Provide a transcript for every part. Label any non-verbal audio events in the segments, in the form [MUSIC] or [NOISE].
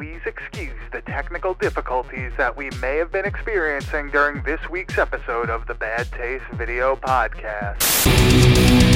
please excuse the technical difficulties that we may have been experiencing during this week's episode of the Bad Taste Video Podcast.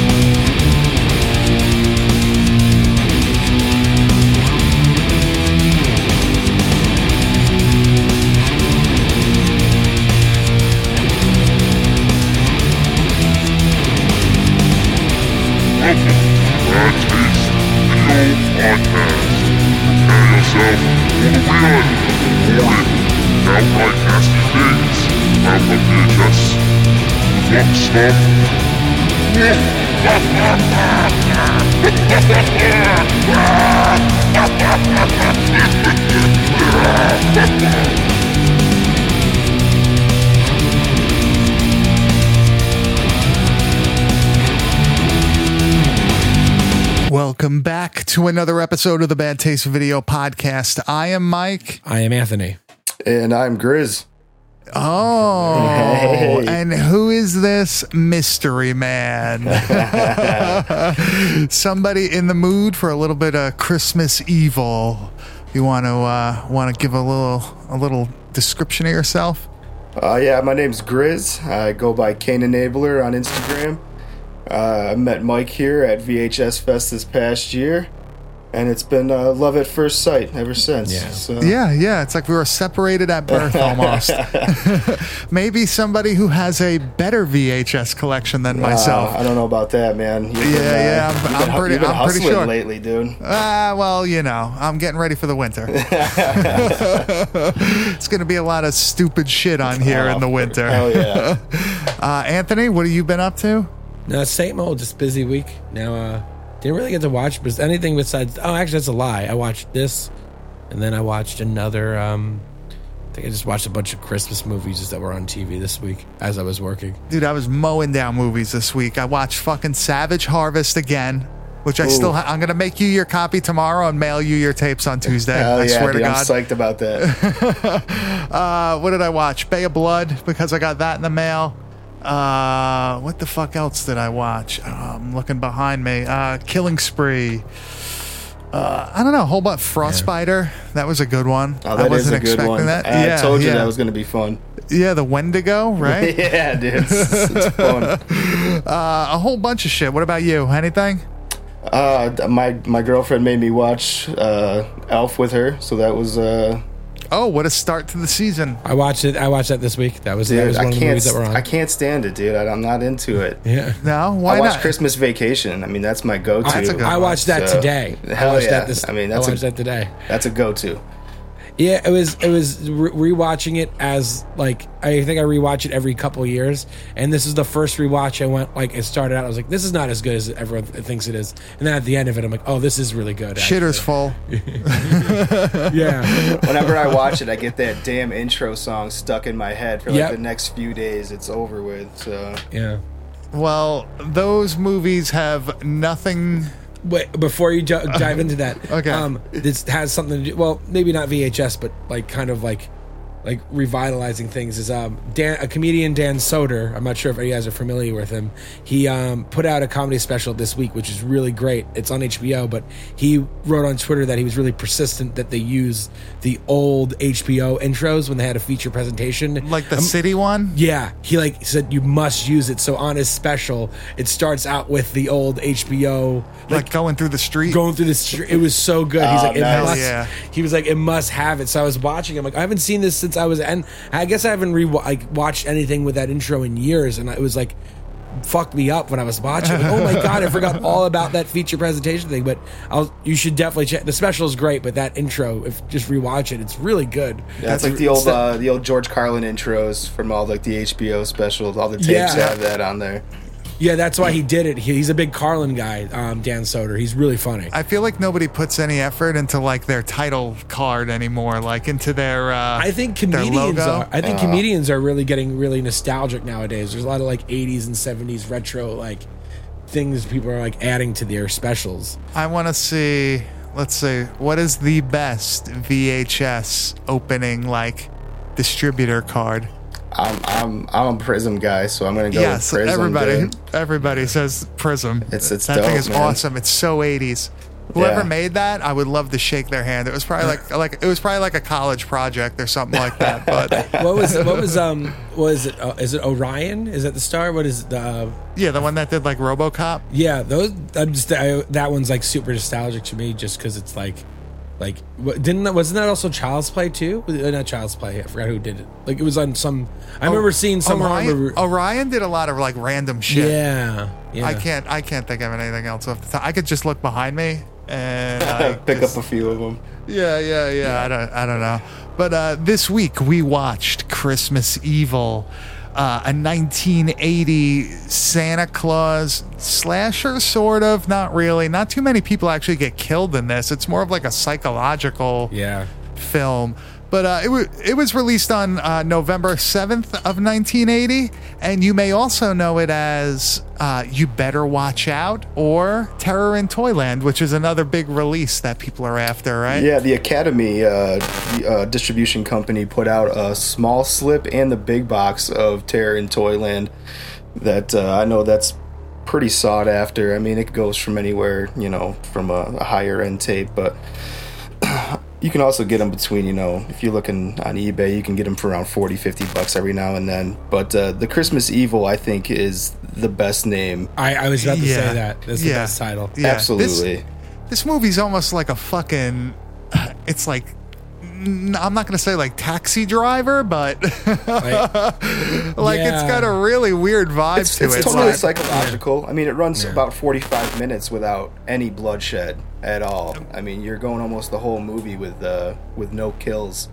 Stuff. Welcome back to another episode of the Bad Taste Video Podcast. I am Mike. I am Anthony. And I'm Grizz. Oh, Hey. and who is this mystery man? [LAUGHS] Somebody in the mood for a little bit of Christmas evil. You want to uh, want to give a little a little description of yourself? Uh, yeah, my name's Grizz. I go by Kane Enabler on Instagram. Uh, I met Mike here at VHS Fest this past year, and it's been uh, love at first sight ever since. Yeah. So, Yeah, yeah. It's like we were separated at birth [LAUGHS] almost. [LAUGHS] Maybe somebody who has a better VHS collection than uh, myself. I don't know about that, man. You've Yeah, been, uh, yeah, I'm- you've been I'm hu- pretty- You've been I'm pretty sure. lately, dude. Ah, well, you know, I'm getting ready for the winter. [LAUGHS] it's going to be a lot of stupid shit on here in the winter. Hell yeah. Uh, Anthony, what have you been up to? No, same old, just busy week. Now, uh, didn't really get to watch bes- anything besides. Oh, actually, that's a lie. I watched this, and then I watched another. Um, I think I just watched a bunch of Christmas movies that were on TV this week as I was working. Dude, I was mowing down movies this week. I watched fucking Savage Harvest again, which I still ha- I'm going to make you your copy tomorrow and mail you your tapes on Tuesday. Hell I yeah, swear dude. to I'm God. psyched about that. [LAUGHS] Uh, what did I watch? Bay of Blood because I got that in the mail. Uh, what the fuck else did I watch? Oh, I'm looking behind me. Uh, Killing Spree. Uh, I don't know. A whole bunch. Frostbiter. That was a good one. Oh, I wasn't expecting one. that. I yeah, told you yeah. that was going to be fun. Yeah, the Wendigo, right? [LAUGHS] yeah, dude. It's, it's fun. [LAUGHS] uh, a whole bunch of shit. What about you? Anything? Uh, my my girlfriend made me watch uh, Elf with her, so that was uh, Oh, what a start to the season. I watched it. I watched that this week. That was that was one I of the can't movies that were on. I can't stand it, dude. I, I'm not into it. yeah. No, why I watch not? Christmas Vacation. I mean, that's my go-to. That's a good I one. watched that So, today. I hell watched yeah. that this. I mean, I that's a- watched that today. That's a go-to. Yeah, it was it was re- rewatching it as like I think I rewatch it every couple years, and this is the first rewatch I went like it started out. I was like, this is not as good as everyone thinks it is, and then at the end of it, I'm like, oh, this is really good. Shitter's full. [LAUGHS] yeah, [LAUGHS] Whenever I watch it, I get that damn intro song stuck in my head for like Yep. the next few days. It's over with. So yeah. Well, those movies have nothing. Wait, before you ju- dive [LAUGHS] into that, Okay. um, this has something to do. Well, maybe not VHS, but like kind of like like revitalizing things is um Dan, a comedian Dan Soder. I'm not sure if you guys are familiar with him. He um put out a comedy special this week, which is really great. It's on HBO, but he wrote on Twitter that he was really persistent that they use the old HBO intros when they had a feature presentation, Like the city one? yeah, he like said you must use it. So on his special, it starts out with the old HBO Like, going through the street? going through the street. It was so good. He's Oh, like, it nice. must. Yeah. He was like, it must have it. So I was watching. I'm like, I haven't seen this since I was, and I guess I haven't re like watched anything with that intro in years, and it was like. Fucked me up when I was watching. Like, oh my god, I forgot all about that feature presentation thing. But I'll, you should definitely check. The special is great, but that intro, if just rewatch it, it's really good. that's like the old uh, the old George Carlin intros from all like the HBO specials. All the tapes Yeah. have that on there. Yeah, that's why he did it. He, he's a big Carlin guy, um, Dan Soder. He's really funny. I feel like nobody puts any effort into like their title card anymore, like into their. Uh, I think their comedians logo. are. I think comedians are really getting really nostalgic nowadays. There's a lot of like 80s and 70s retro like things people are like adding to their specials. I want to see. Let's see. What is the best VHS opening like distributor card? I'm I'm I'm a Prism guy, so I'm gonna go yes, with Prism. everybody. dude. Everybody says Prism. It's- it's that thing is man. awesome. It's so 80s. Whoever Yeah. made that, I would love to shake their hand. It was probably like [LAUGHS] like it was probably like a college project or something like that. But [LAUGHS] What was what was um what is it? Uh, is it Orion? Is that the star? What is the? Uh, yeah, the one that did like RoboCop. yeah, those. I'm just I, that one's like super nostalgic to me, just because it's like, like didn't that wasn't that also Child's Play too? Uh, Not Child's Play. I forgot who did it. Like it was on some. I remember seeing somewhere. on Orion, the- Orion did a lot of like random shit. yeah, yeah. I can't I can't think of anything else off the top. I could just look behind me and [LAUGHS] I Pick just- up a few of them. Yeah, yeah, yeah. I don't, I don't know. But uh, this week we watched Christmas Evil, uh, a 1980 Santa Claus slasher, sort of. Not really. Not too many people actually get killed in this. It's more of like a psychological Yeah. film. But uh, it, w- it was released on uh, November 7th of 1980, and you may also know it as uh, You Better Watch Out or Terror in Toyland, which is another big release that people are after, right? Yeah, the Academy uh, uh, distribution company put out a small slip and the big box of Terror in Toyland. That uh, I know that's pretty sought after. I mean, it goes from anywhere, you know, from a, a higher end tape, but you can also get them between, you know, if you're looking on eBay, you can get them for around 40, 50 bucks every now and then. But uh, the Christmas Evil, I think, is the best name. I, I was about to Yeah. say that. That's the Yeah. best title. Yeah, Absolutely. This, this movie's almost like a fucking. It's like. N- I'm not gonna say like Taxi Driver, but Like, [LAUGHS] like it's Yeah. got a really weird vibe It's, to it's it. totally like- psychological. I mean, it runs Yeah. about 45 minutes without any bloodshed at all. I mean, you're going almost the whole movie with uh, with no kills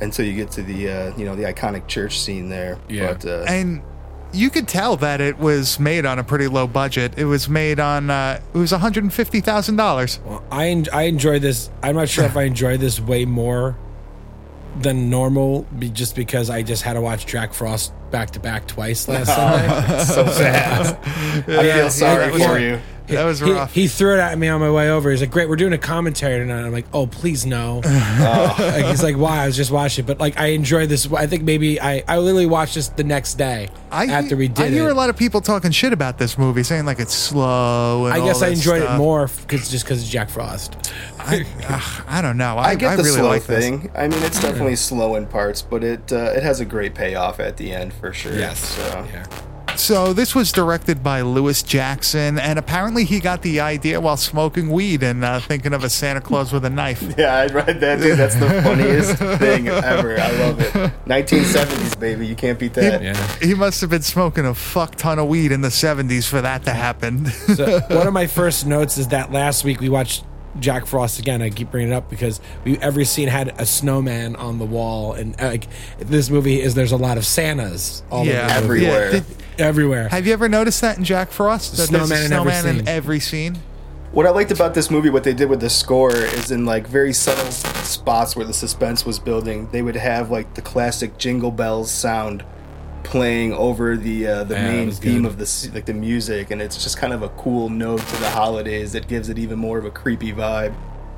until you get to the uh, you know the iconic church scene there. Yeah. But, uh, and you could tell that it was made on a pretty low budget. It was made on uh, it was 150 thousand dollars. well, I en- I enjoyed this. I'm not sure if I enjoyed this way more than normal, be, just because I just had to watch Jack Frost back to back twice last [LAUGHS] Sunday. so [LAUGHS] sad. I feel sorry that was- for you. That was He, rough. he threw it at me on my way over. He's like, "Great, we're doing a commentary tonight." I'm like, "Oh, please no." [LAUGHS] Like, he's like, "Why?" I was just watching, it. but like, I enjoyed this. I think maybe I I literally watched this the next day I, after we did I hear it. a lot of people talking shit about this movie, saying like it's slow. And I all guess I enjoyed stuff. it more because just because of Jack Frost. I, [LAUGHS] ugh, I don't know. I, I get the really slow like this. thing. I mean, it's definitely slow in parts, but it uh, it has a great payoff at the end for sure. So. Yeah. So this was directed by Lewis Jackson, and apparently he got the idea while smoking weed and uh, thinking of a Santa Claus with a knife. [LAUGHS] Yeah, I read that, dude. That's the funniest thing ever. I love it. 1970s, baby. You can't beat that. Yeah. He must have been smoking a fuck ton of weed in the 70s for that to happen. [LAUGHS] So one of my first notes is that last week we watched Jack Frost again. I keep bringing it up because we every scene had a snowman on the wall, and uh, like this movie is there's a lot of Santas all yeah, over the movie. Everywhere. Did- everywhere. have you ever noticed that in Jack Frost? That there's a Snowman in every snowman in scene. every scene. What I liked about this movie, what they did with the score, is in like very subtle spots where the suspense was building. They would have like the classic Jingle Bells sound playing over the uh, the Yeah, that main was theme good. of the s- like the music, and it's just kind of a cool nod to the holidays that gives it even more of a creepy vibe.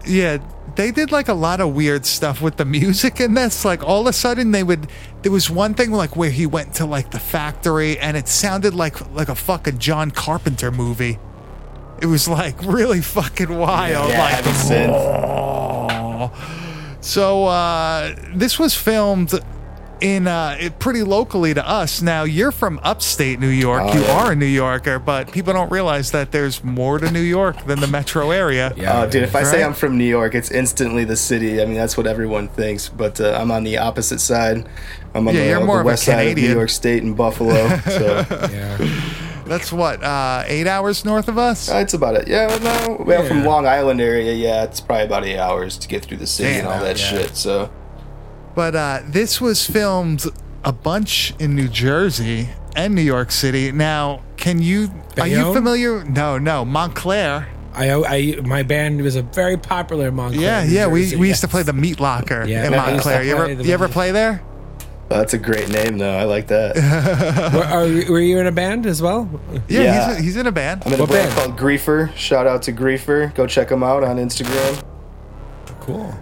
Yeah, they did like a lot of weird stuff with the music in this. Like all of a sudden they would there was one thing like where he went to like the factory and it sounded like like a fucking John Carpenter movie. It was like really fucking wild. Yeah, like heavy synth. So uh this was filmed in uh it pretty locally to us. Now you're from upstate New York. Oh, you yeah. are a New Yorker, but people don't realize that there's more to New York than the metro area. Yeah. Oh, dude, if I say I'm from New York, it's instantly the city. I mean, that's what everyone thinks. But uh, I'm on the opposite side. I'm on Yeah, the, you're the more of a west side of New York State in Buffalo. [LAUGHS] So yeah. That's what, uh, eight hours north of us? that's about it. Yeah, well, no, well, from Long Island area, yeah, it's probably about eight hours to get through the city Damn, and all that yeah. shit. So But uh, this was filmed a bunch in New Jersey and New York City. Now, can you, are you familiar? No, no, Montclair. I, I my band was a very popular in Montclair. Yeah, New yeah, we, Jersey. we used to play the Meat Locker Yeah, in yeah, we used to Montclair. You ever, play you ever play there? that's a great name, though. I like that. [LAUGHS] Were, are, you- were you in a band as well? Yeah, Yeah. He's, he's in a band. I'm in a band band? called Griefer. Shout out to Griefer. Go check them out on Instagram. Cool.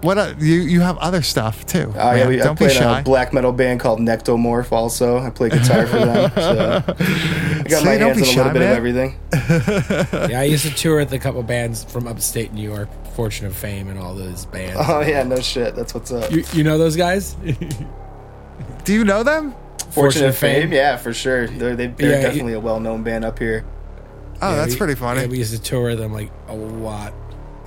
What uh, you you have other stuff too? Oh yeah, we, I don't be played in a black metal band called Nectomorph. Also, I play guitar for them. [LAUGHS] So I got See, my don't hands be on a little shy, bit man. of everything. [LAUGHS] Yeah, I used to tour with a couple bands from upstate New York, Fortune of Fame, and all those bands. Oh yeah, no shit. That's what's up. You, you know those guys? [LAUGHS] Do you know them? Fortune of Fame, yeah, for sure. They're, they, they're Yeah, you- definitely a well-known band up here. Oh, Yeah, that's we- pretty funny. Yeah, Yeah, we used to tour them like a lot.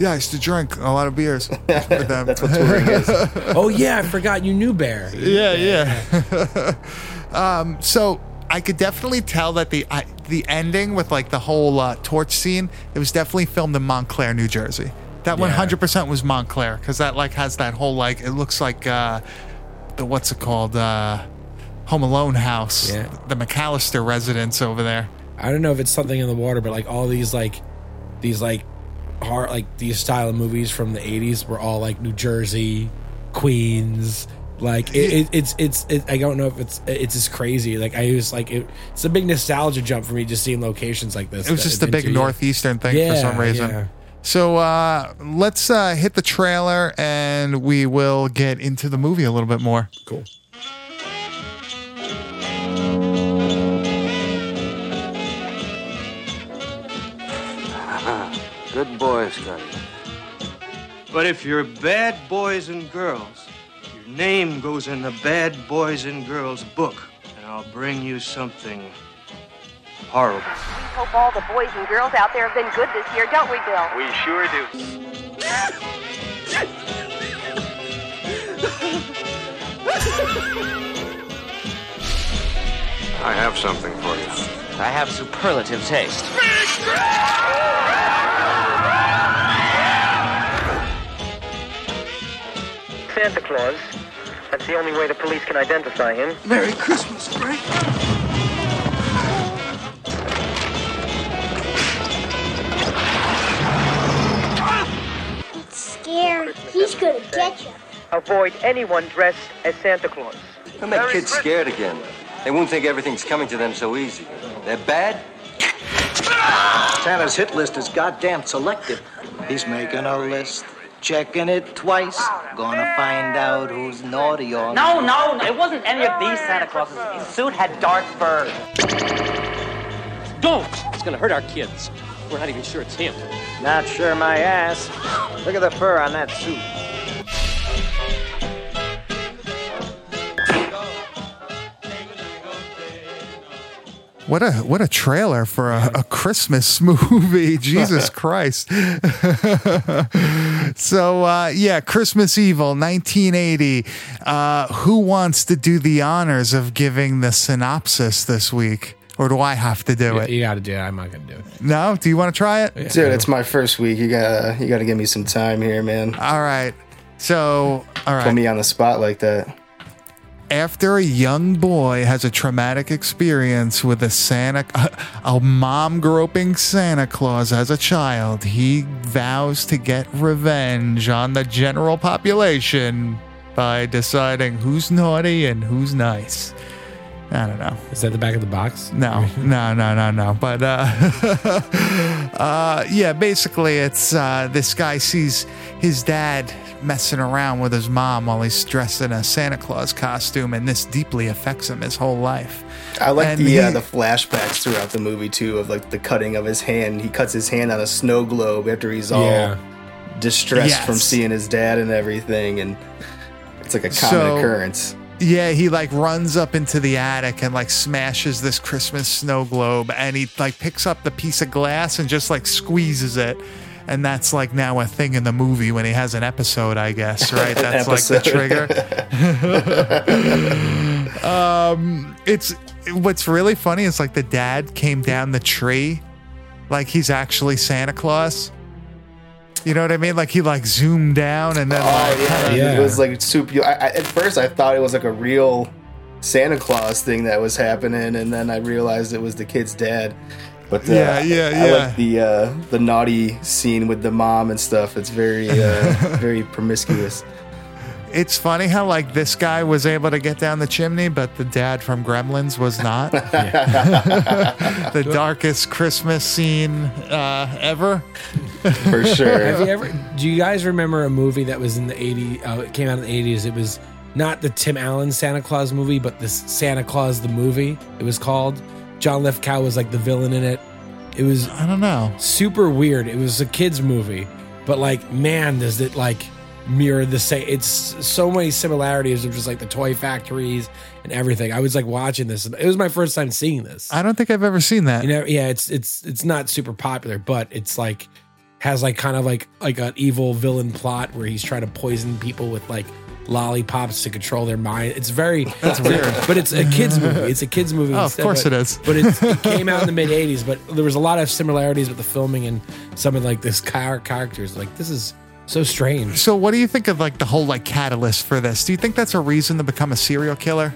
I used to drink a lot of beers with them. [LAUGHS] That's what touring is. [LAUGHS] Oh yeah, I forgot you knew Bear. Yeah, yeah. [LAUGHS] um, so I could definitely tell that the I, the ending with like the whole uh, torch scene, it was definitely filmed in Montclair, New Jersey. That hundred percent was Montclair because that like has that whole like it looks like uh, the what's it called uh, Home Alone house, Yeah. the McAllister residence over there. I don't know if it's something in the water, but like all these like these like hard like these style of movies from the '80s were all like New Jersey, Queens. Like it, it, it's it's it, I don't know if it's it's just crazy. Like I was like it, it's a big nostalgia jump for me just seeing locations like this. It was just a big northeastern thing for some reason. yeah. So uh, let's uh, hit the trailer and we will get into the movie a little bit more. Cool. Good boy, Scotty. But if you're bad boys and girls, your name goes in the bad boys and girls book, and I'll bring you something horrible. We hope all the boys and girls out there have been good this year, don't we, Bill? We sure do. I have something for you. I have superlative taste. Santa Claus. That's the only way the police can identify him. Merry Christmas, Frank. It's scary. He's gonna get you. Avoid anyone dressed as Santa Claus. Don't make kids scared again. They won't think everything's coming to them so easy. They're bad. Santa's hit list is goddamn selective. He's making a list, checking it twice. Gonna find out who's naughty or No, no, no, it wasn't any of these Santa Clauses. His suit had dark fur. Don't! It's gonna hurt our kids. We're not even sure it's him. Not sure my ass. Look at the fur on that suit. What a what a trailer for a, a Christmas [LAUGHS] movie. [LAUGHS] Jesus Christ. [LAUGHS] so uh, yeah, Christmas Evil, 1980. Uh, who wants to do the honors of giving the synopsis this week? Or do I have to do You, it? you got to do it. I'm not gonna do it. No? Do you want to try it? Dude, it's my first week. You gotta you gotta give me some time here, man. All right. So, all right. Put me on the spot like that. After a young boy has a traumatic experience with a Santa, a mom groping Santa Claus as a child, he vows to get revenge on the general population by deciding who's naughty and who's nice. I don't know. Is that the back of the box? No, no, no, no, no. But uh, [LAUGHS] uh, yeah, basically, it's uh, this guy sees his dad messing around with his mom while he's dressed in a Santa Claus costume, and this deeply affects him his whole life. I like And the uh, the flashbacks throughout the movie too, of like the cutting of his hand. He cuts his hand on a snow globe after he's all Yeah. distressed Yes. from seeing his dad and everything, and it's like a common So- occurrence. Yeah, he like runs up into the attic and like smashes this Christmas snow globe, and he like picks up the piece of glass and just like squeezes it. And that's like now a thing in the movie when he has an episode, I guess, [LAUGHS] right? That's like the trigger. [LAUGHS] um, it's what's really funny is like the dad came down the tree, like he's actually Santa Claus. You know what I mean? Like he like zoomed down and then like yeah, Yeah. it was like super. I, I, at first, I thought it was like a real Santa Claus thing that was happening, and then I realized it was the kid's dad. But uh, Yeah, yeah, I yeah. like the uh, the naughty scene with the mom and stuff. It's very uh, [LAUGHS] very promiscuous. It's funny how like this guy was able to get down the chimney, but the dad from Gremlins was not. [LAUGHS] [LAUGHS] the darkest Christmas scene uh, ever. For sure. Have you ever? Do you guys remember a movie that was in the '80s? Uh, it came out in the '80s. It was not the Tim Allen Santa Claus movie, but the Santa Claus the movie. It was called. John Lithgow was like the villain in it. It was I don't know. super weird. It was a kids movie, but like, man, does it like mirror the same? It's so many similarities of just like the toy factories and everything. I was like watching this, and it was my first time seeing this. I don't think I've ever seen that. You know, yeah, it's it's it's not super popular, but it's like has like kind of like like an evil villain plot where he's trying to poison people with like lollipops to control their mind. It's very [LAUGHS] that's weird. [LAUGHS] but it's a kids movie. It's a kids movie. [LAUGHS] Oh, of course but, it is. But it's, it came out in the mid '80s. But there was a lot of similarities with the filming and some of like this char- characters. Like this is so strange. So, what do you think of like the whole like catalyst for this? Do you think that's a reason to become a serial killer?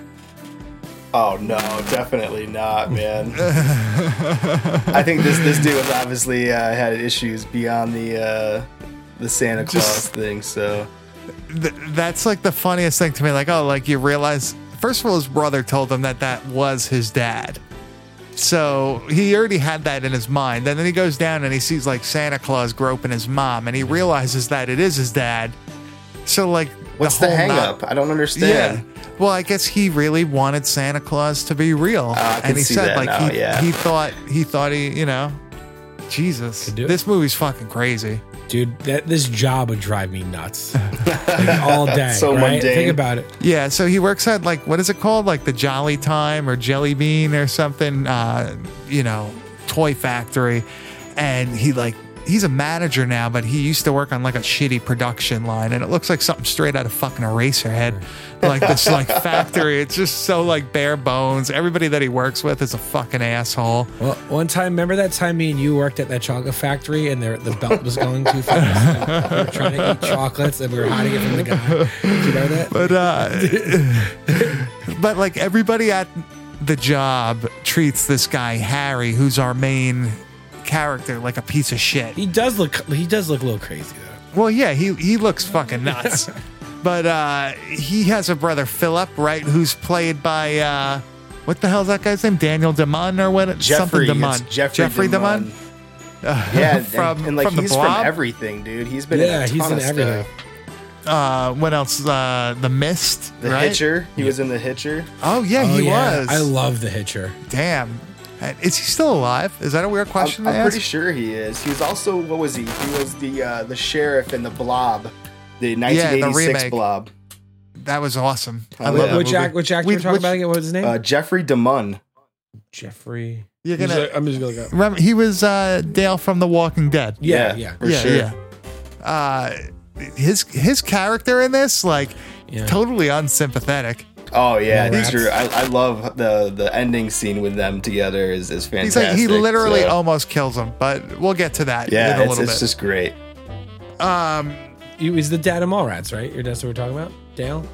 Oh no, definitely not, man. I think this this dude was obviously uh, had issues beyond the uh, the Santa Claus Just- thing. So Th- that's like the funniest thing to me. Like, oh, like you realize, first of all, his brother told him that that was his dad. So he already had that in his mind. And then he goes down and he sees like Santa Claus groping his mom and he realizes that it is his dad. So, like, what's the, whole hang not- up? I don't understand. Yeah. Well, I guess he really wanted Santa Claus to be real, ah, I can and he see said that like now, he, yeah. he thought he thought he you know, Jesus, this movie's fucking crazy. Dude, that this job would drive me nuts [LAUGHS] like, all [LAUGHS] day. So right? mundane. Think about it. Yeah, so he works at like what is it called, like the Jolly Time or Jelly Bean or something, uh, you know, toy factory, and he like. He's a manager now, but he used to work on like a shitty production line, and it looks like something straight out of fucking Eraserhead. Like this, like [LAUGHS] factory. It's just so like bare bones. Everybody that he works with is a fucking asshole. Well, one time, remember that time me and you worked at that chocolate factory and there, the belt was going too fast? [LAUGHS] we were trying to eat chocolates and we were hiding it from the guy. Did you know that? but uh [LAUGHS] but like everybody at the job treats this guy Harry, who's our main character, like a piece of shit. He does look. He does look a little crazy though. Well, yeah, he he looks fucking nuts. [LAUGHS] but uh he has a brother Philip, right, who's played by uh what the hell's that guy's name? Daniel Damon or what? Jeffrey, something it's Damon. Jeffrey, Damon. Yeah, and- [LAUGHS] from and, like from the he's Blob. from everything, dude. He's been Yeah, in a he's in of everything. stuff. uh, what else? Uh, the Mist, The right? Hitcher, he was in the Hitcher. Oh yeah, Oh, he yeah. was. I love the Hitcher. Damn. And Is he still alive? Is that a weird question I'm, to I'm ask? pretty sure he is. He was also what was he? He was the uh, the sheriff in the Blob, the 1986 remake. Blob. That was awesome. I Oh, love yeah. that Which, movie. act, which actor We- we're talking which- about again? What was his name? Uh, Jeffrey DeMunn. Jeffrey. You're I'm gonna- just- I'm just gonna look up. Remember, he was uh, Dale from The Walking Dead. Yeah, Yeah, yeah. for yeah, sure. yeah. Uh, his his character in this, like, Yeah. totally unsympathetic. Oh yeah, No it's rats. true. I, I love the the ending scene with them together is is He's fantastic. like, he literally so- almost kills him, but we'll get to that in yeah, a it's, little it's bit. just great. um, He was the dad of Mallrats, right? Or that's what we're talking about? Dale?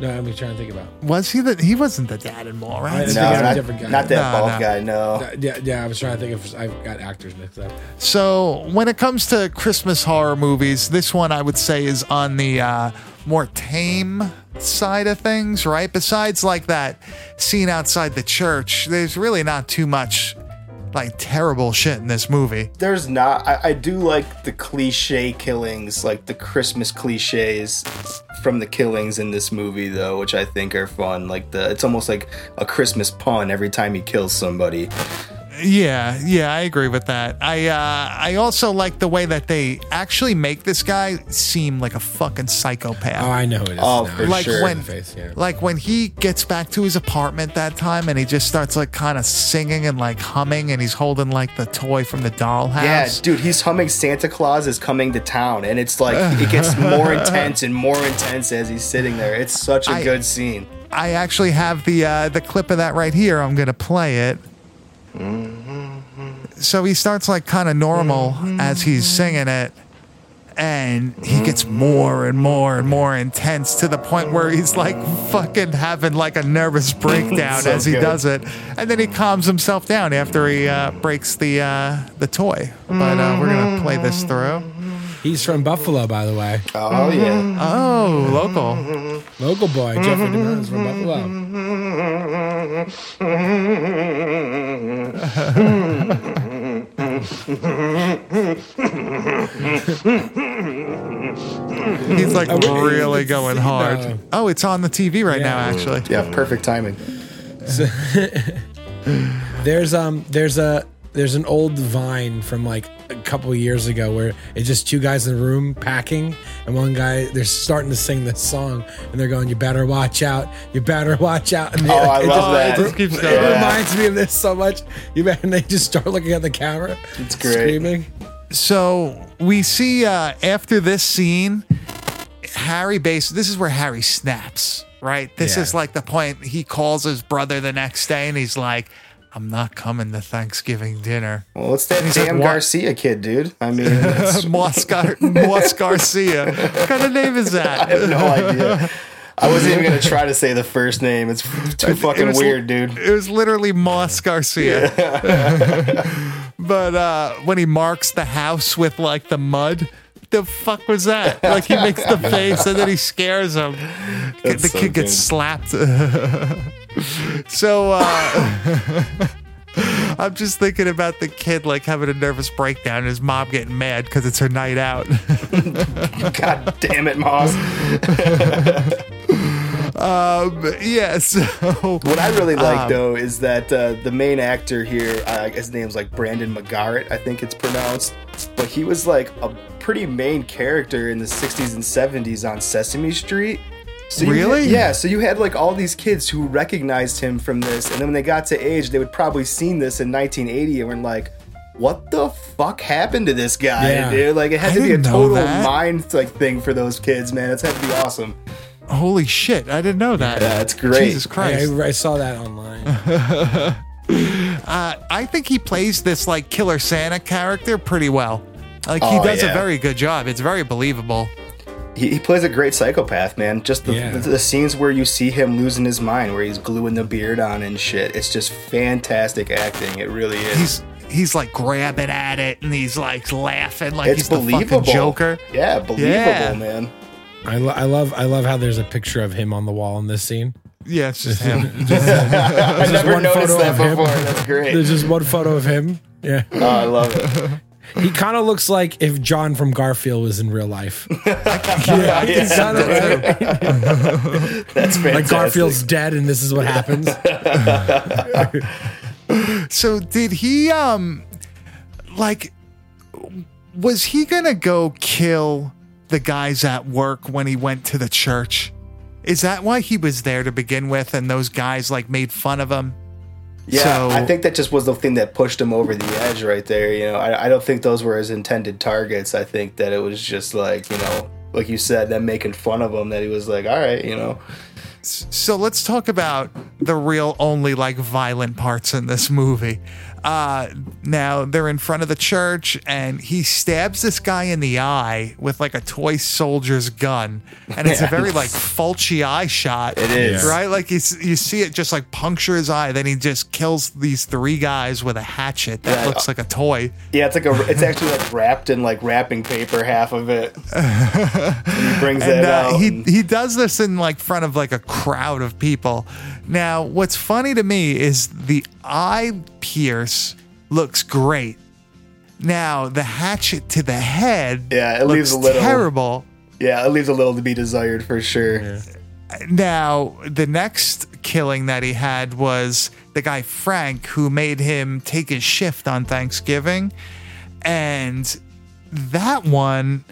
No, I'm trying to think about. was he the? He wasn't the dad in I Mallrats. No, not, different guy. not that No, bald no. guy. No. Uh, Yeah, yeah. I was trying to think of. I've got actors mixed up. So when it comes to Christmas horror movies, this one I would say is on the uh, more tame side of things, right? Besides like that scene outside the church, there's really not too much like terrible shit in this movie. There's not. I, I do like the cliche killings, like the Christmas cliches from the killings in this movie, though, which I think are fun. Like the, it's almost like a Christmas pun every time he kills somebody. Yeah, yeah, I agree with that. I uh, I also like the way that they actually make this guy seem like a fucking psychopath. Oh, I know who it is. Oh, now. for like sure. when Face, yeah. like when he gets back to his apartment that time and he just starts like kind of singing and like humming and he's holding like the toy from the dollhouse. Yeah, dude, he's humming Santa Claus is coming to town, and it's like [LAUGHS] it gets more intense and more intense as he's sitting there. It's such a I- good scene. I actually have the uh, the clip of that right here. I'm gonna play it. So he starts like kind of normal as he's singing it, and he gets more and more and more intense to the point where he's like fucking having like a nervous [LAUGHS] breakdown So as he good. does it, and then he calms himself down after he uh, breaks the uh, the toy. But uh, we're gonna play this through. He's from Buffalo, by the way. Oh yeah. Oh, local. Local boy, Jeffrey DeMunn is from Buffalo. [LAUGHS] He's like really going hard. Oh, it's on the TV right now, actually. Yeah, perfect timing. [LAUGHS] There's um there's a there's an old vine from like a couple of years ago where it's just two guys in the room packing and one guy they're starting to sing this song and they're going you better watch out you better watch out and Oh, I it love just, that. It just keeps it going. reminds me of this so much you better and they just start looking at the camera It's great. screaming So we see uh, after this scene, Harry base. This is where Harry snaps. Right. This Yeah. is like the point he calls his brother the next day, and he's like, "I'm not coming to Thanksgiving dinner." Well, it's that damn "What?" Garcia kid, dude. I mean, [LAUGHS] Moss, Gar- [LAUGHS] Moss Garcia. What kind of name is that? [LAUGHS] I have no idea. I wasn't even gonna try to say the first name. It's too It fucking was- weird, dude. It was literally Moss Garcia. but uh, when he marks the house with like the mud, the fuck was that? Like he makes the face and then he scares him. That's the so kid gets slapped. So uh, [LAUGHS] I'm just thinking about the kid like having a nervous breakdown and his mom getting mad because it's her night out. [LAUGHS] God damn it, Moss. [LAUGHS] um, yeah, so What I really like Um, though is that uh, the main actor here, uh, his name's like Brandon McGarrett, I think it's pronounced, but he was like a pretty main character in the 60s and 70s on Sesame Street. So you had- Really? yeah. So you had like all these kids who recognized him from this, and then when they got to age, they would probably seen this in 1980 and were like, "What the fuck happened to this guy, Yeah. dude?" Like it had I to be a total mind like thing for those kids, man. It's had to be awesome. holy shit, I didn't know that. Yeah, it's great. Jesus Christ. I, I saw that online [LAUGHS] Uh, I think he plays this like Killer Santa character pretty well. Like he Oh, does a very good job. It's very believable. He, he plays a great psychopath, man. Just the, Yeah. the, the scenes where you see him losing his mind, where he's gluing the beard on and shit. It's just fantastic acting. It really is. He's he's like grabbing at it and he's like laughing like it's he's the believable. fucking Joker. Yeah, believable, Yeah. man. I, lo- I love I love how there's a picture of him on the wall in this scene Yeah, it's just [LAUGHS] him. [LAUGHS] I never one noticed photo that of him. before. That's great. there's just one photo of him yeah Oh, I love it. He kind of looks like if John from Garfield was in real life. [LAUGHS] yeah, I think so, Kinda, too. [LAUGHS] That's fantastic. Like Garfield's dead, and this is what happens. [LAUGHS] So did he um like was he gonna go kill the guys at work when he went to the church? Is that why he was there to begin with and those guys like made fun of him? Yeah, So- I think that just was the thing that pushed him over the edge right there. You know, I, I don't think those were his intended targets. I think that it was just like, you know, like you said, them making fun of him that he was like, all right, you know. So let's talk about the real only like violent parts in this movie. Uh, now they're in front of the church and he stabs this guy in the eye with like a toy soldier's gun. And it's a very like Fulci eye shot. It is. Right? Like you, you see it just like puncture his eye. Then he just kills these three guys with a hatchet that Yeah. looks like a toy. Yeah, it's like a, it's actually like wrapped in like wrapping paper, half of it. And [LAUGHS] he brings and that uh, out. he and- he does this in like front of like a crowd of people. Now, what's funny to me is the eye pierce looks great. Now, the hatchet to the head, Yeah, it leaves a little- terrible. yeah, it leaves a little to be desired for sure. Now, the next killing that he had was the guy Frank, who made him take his shift on Thanksgiving, and that one,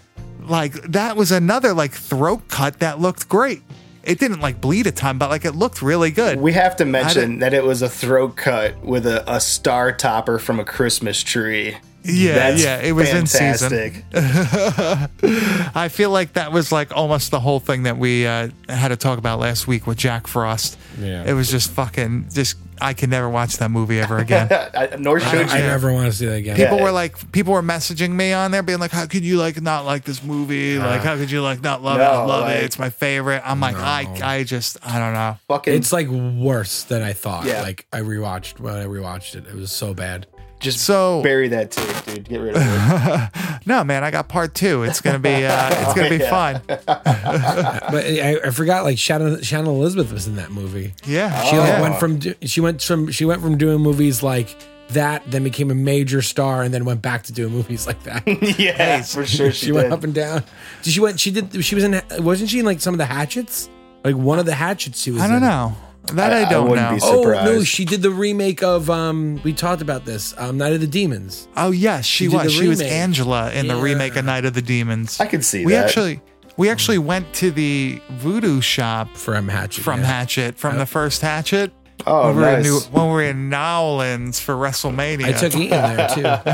like that was another like throat cut that looked great. It didn't like bleed a ton, but like it looked really good. We have to mention that it was a throat cut with a, a star topper from a Christmas tree. Yeah, That's yeah, it was in season. fantastic. [LAUGHS] I feel like that was like almost the whole thing that we uh, had to talk about last week with Jack Frost. Yeah. It was just fucking just I can never watch that movie ever again. [LAUGHS] Nor I, should I you. never want to see that again. people Yeah. were like people were messaging me on there being like how could you like not like this movie like how could you like not love it i love like- it it's my favorite i'm like i i just i don't know Fucking It's like worse than I thought. Yeah. Like I rewatched when I rewatched it. It was so bad. Just so bury that tape, dude. Get rid of it. [LAUGHS] no man i got part two it's gonna be uh [LAUGHS] it's gonna be Yeah. fun [LAUGHS] But I, I forgot like Shannon, Shannon Elizabeth was in that movie. yeah She like yeah. went from she went from she went from doing movies like that, then became a major star, and then went back to doing movies like that. yeah, for sure she, she went up and down. Did she went? She did. She was in. Wasn't she in like some of the Hatchets? Like one of the Hatchets. She was. I don't in. know. That I, I- I don't wouldn't know. be Oh no, she did the remake of. um We talked about this. Um Night of the Demons. Oh yes, she, She was. the She was. Angela in the remake of Night of the Demons. I could see we that. actually we actually went to the voodoo shop From Hatchet. from yeah. Hatchet from the first Hatchet. Oh, when we were in nice. New, when we were in Nawlins for WrestleMania. I took Ian there too. [LAUGHS]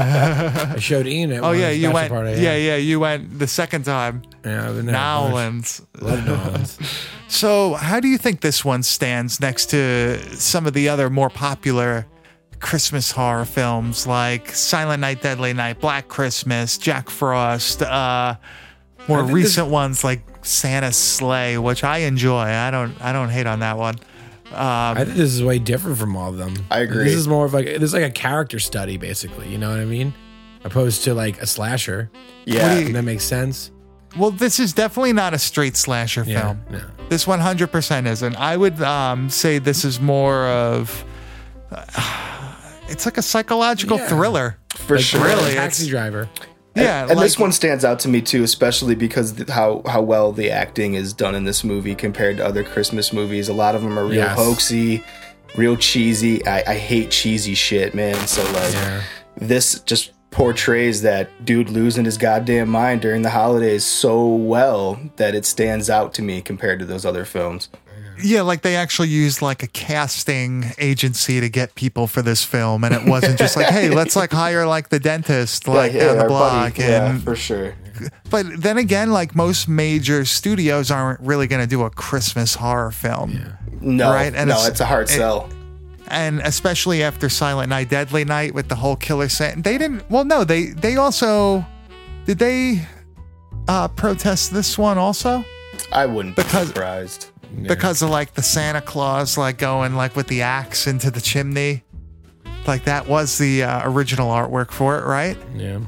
I showed Ian it. Oh yeah, you went. yeah, yeah, you went the second time. Yeah, I've been there. Nawlins. Love Nawlins. [LAUGHS] So, how do you think this one stands next to some of the other more popular Christmas horror films like Silent Night, Deadly Night, Black Christmas, Jack Frost, uh, more I think recent ones like Santa's Slay, which I enjoy. I don't, I don't hate on that one. I think this is way different from all of them. I agree. This is more of like this is like a character study, basically. You know what I mean? Opposed to like a slasher. Yeah. If that makes sense. Well, this is definitely not a straight slasher Yeah, film. no. This 100% isn't. I would um, say this is more of. [SIGHS] it's like a psychological Yeah. thriller. For Like, sure. really, Taxi it's- driver. Yeah, and, and this one stands out to me too, especially because th- how how well the acting is done in this movie compared to other Christmas movies. A lot of them are real Yes. hoaxy, real cheesy. I, I hate cheesy shit, man. So like, Yeah. this just portrays that dude losing his goddamn mind during the holidays so well that it stands out to me compared to those other films. Yeah, like they actually used like a casting agency to get people for this film, and it wasn't just like, hey, let's like hire like the dentist like yeah, down the block. buddy. yeah, and for sure. but then again, like most major studios aren't really going to do a Christmas horror film, Yeah. No, Right, and no, it's- it's, a hard it- sell. and especially after Silent Night, Deadly Night with the whole killer Santa. They didn't. Well, no, they they also did they uh, protest this one also I wouldn't because, be because- surprised. because of like the Santa Claus like going like with the axe into the chimney. Like that was the uh, original artwork for it, right? Yeah.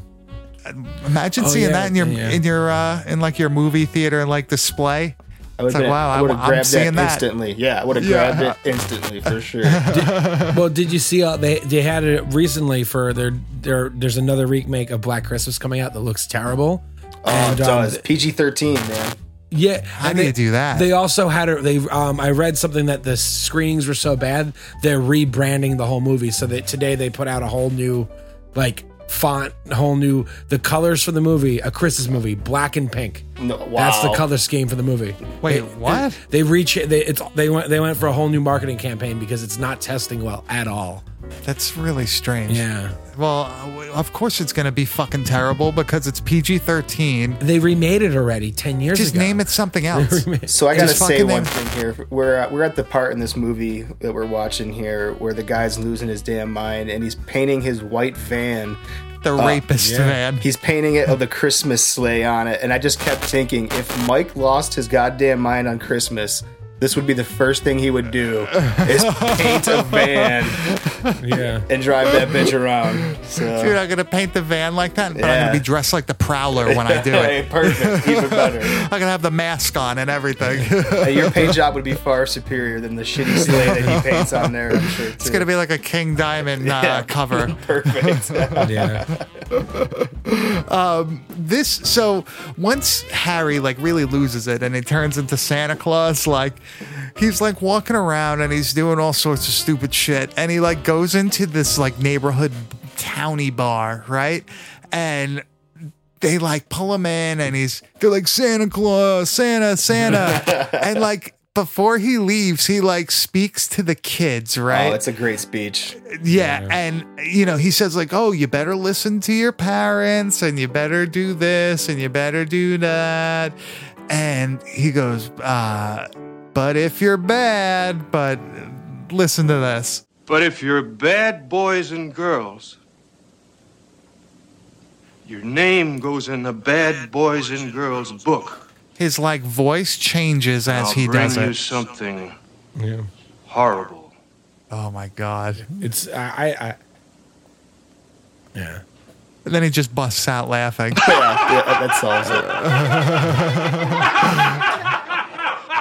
Imagine Oh, seeing yeah, that in your yeah. in your uh, in like your movie theater and like display. I would It's like, wow, I I- would have I'm grabbed seeing that that. instantly. Yeah, I would have Yeah. grabbed it instantly for [LAUGHS] sure. Well, did you see? Uh, they they had it recently for their their. There's another remake of Black Christmas coming out that looks terrible. Oh, it um, does. PG thirteen, man. Yeah, How do they- you do that? They also had a, they. Um, I read something that the screenings were so bad they're rebranding the whole movie. So that today they put out a whole new, like font, whole new the colors for the movie, a Christmas movie, black and pink. No, That's the color scheme for the movie. Wait, They- what? They reach they it's they went they went for a whole new marketing campaign because it's not testing well at all. That's really strange. Yeah. Well, uh, of course it's going to be fucking terrible because it's PG 13. They remade it already 10 years Just ago. name it something else. So I gotta Just say one name- thing here. We're at, we're at the part in this movie that we're watching here where the guy's losing his damn mind and he's painting his white van. The up. rapist man. He's painting it of the Christmas sleigh on it, and I just kept thinking, if Mike lost his goddamn mind on Christmas, this would be the first thing he would do is paint a van Yeah. and drive that bitch around. So Dude, I'm going to paint the van like that, but I'm going to be dressed like the Prowler when I do Hey, it. perfect, even better. I'm going to have the mask on and everything. [LAUGHS] Hey, your paint job would be far superior than the shitty sleigh that he paints on there. I'm sure. It's going to be like a King Diamond uh, Yeah. [LAUGHS] cover. perfect. [LAUGHS] Yeah. this so once Harry like really loses it and he turns into Santa Claus, like he's like walking around and he's doing all sorts of stupid shit, and he like goes into this like neighborhood towny bar, right? And they like pull him in and he's they're like Santa Claus, Santa, Santa. [LAUGHS] and like before he leaves, he like speaks to the kids, right? Oh, it's a great speech. Yeah, and you know, he says like, "Oh, you better listen to your parents and you better do this and you better do that." And he goes, uh, "But if you're bad, but listen to this." But if you're bad boys and girls, your name goes in the bad boys and girls book. His like voice changes as I'll he bring does you it. something Yeah. horrible. Oh my god. It's I I, I Yeah. And then he just busts out laughing. [LAUGHS] Yeah, yeah, that solves it. [LAUGHS]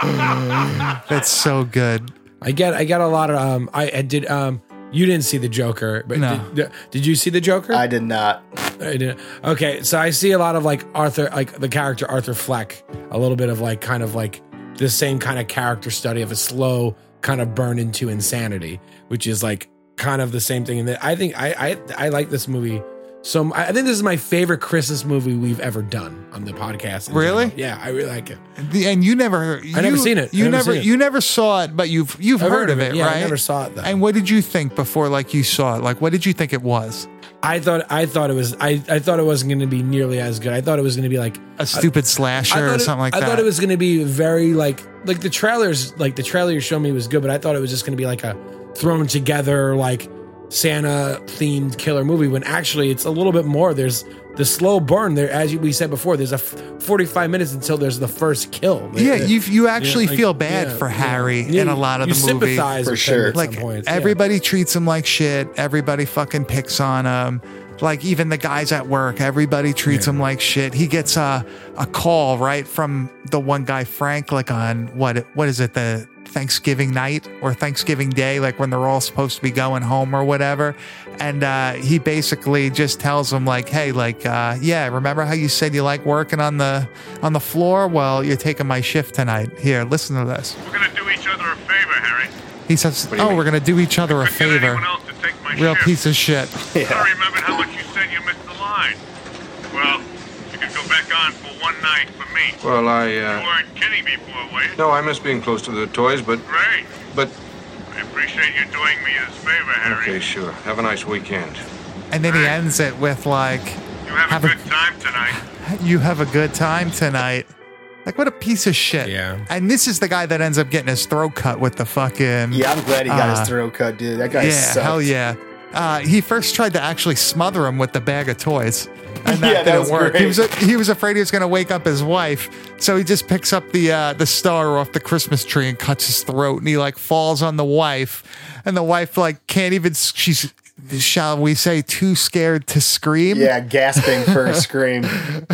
[LAUGHS] That's so good. I get I get a lot of um I, I did um You didn't see the Joker, but No. did, did you see the Joker? I did not. I didn't. Okay, so I see a lot of like Arthur, like the character Arthur Fleck, a little bit of like kind of like the same kind of character study of a slow kind of burn into insanity, which is like kind of the same thing. And that I think I I I like this movie. So I think this is my favorite Christmas movie we've ever done on the podcast. Really? general. Yeah, I really like it. The, and you never, you, never seen it. I You never never, seen it. you never saw it, but you've you've I've heard, of it, Yeah, right? I never saw it though. And what did you think before, like you saw it? Like, what did you think it was? I thought I thought it was I, I thought it wasn't going to be nearly as good. I thought it was going to be like A stupid slasher or it- something like I that. I thought it was going to be very like like the trailers like the trailer you showed me was good, but I thought it was just going to be like a thrown together like Santa themed killer movie when actually it's a little bit more. There's the slow burn there, as we said before. There's a f- 45 minutes until there's the first kill. Yeah, you you actually like, feel bad yeah, for yeah. Harry Yeah, in a lot of you the movie. For sure. him at like some points. yeah. everybody treats him like shit. Everybody fucking picks on him. Like even the guys at work, everybody treats him like shit. He gets a a call right from the one guy Frank, like on what what is it the Thanksgiving night or Thanksgiving Day, like when they're all supposed to be going home or whatever. And uh, he basically just tells him like, "Hey, like, uh, yeah, remember how you said you like working on the on the floor? Well, you're taking my shift tonight. Here, listen to this." We're gonna do each other a favor, Harry. He says, "Oh, we're gonna do each other a Couldn't favor." else to take my Real shift. piece of shit. I remembered how much you said you missed the line. Well, you could go back on for one night for me. Well, I, You uh. weren't kidding before, were you? No, I miss being close to the toys, but. Great. But. I appreciate you doing me this favor, Harry. Okay, sure. Have a nice weekend. And then he ends it with like, You have, Have a a- good time tonight. [LAUGHS] "You have a good time tonight." Like what a piece of shit. Yeah. And this is the guy that ends up getting his throat cut with the fucking. Yeah, I'm glad he got Uh, his throat cut, dude. That guy Yeah, sucked. hell yeah. Uh, he first tried to actually smother him with the bag of toys, and [LAUGHS] that Yeah, didn't was work. He was he was afraid he was going to wake up his wife, so he just picks up the uh, the star off the Christmas tree and cuts his throat, and he like falls on the wife, and the wife like can't even. She's shall we say too scared to scream. Yeah, gasping for a scream. [LAUGHS]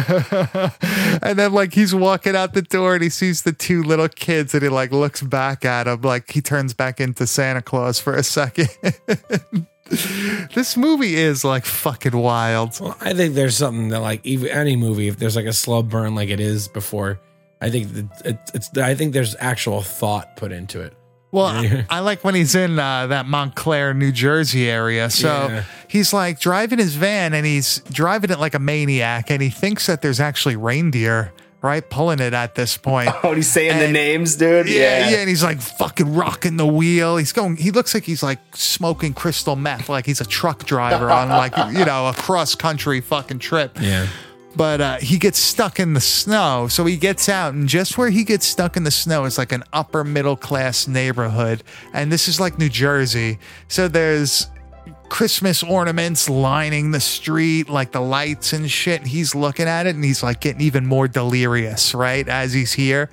and then like he's walking out the door and he sees the two little kids and he like looks back at him like he turns back into Santa Claus for a second. [LAUGHS] this movie is like fucking wild. Well, I think there's something that like even any movie, if there's like a slow burn like it is before, I think that it, it's. I think there's actual thought put into it. Well, [LAUGHS] I, I like when he's in uh, that Montclair, New Jersey area. So Yeah. he's like driving his van and he's driving it like a maniac and he thinks that there's actually reindeer, right? Pulling it at this point. [LAUGHS] Oh, he's saying the names, dude. Yeah, Yeah, yeah, and he's like fucking rocking the wheel. He's going. He looks like he's like smoking crystal meth, like he's a truck driver on like [LAUGHS] you know a cross country fucking trip. Yeah. But uh, he gets stuck in the snow, so he gets out, and just where he gets stuck in the snow is like an upper middle class neighborhood, and this is like New Jersey. So there's Christmas ornaments lining the street, like the lights and shit. He's looking at it and he's like getting even more delirious, right? As he's here.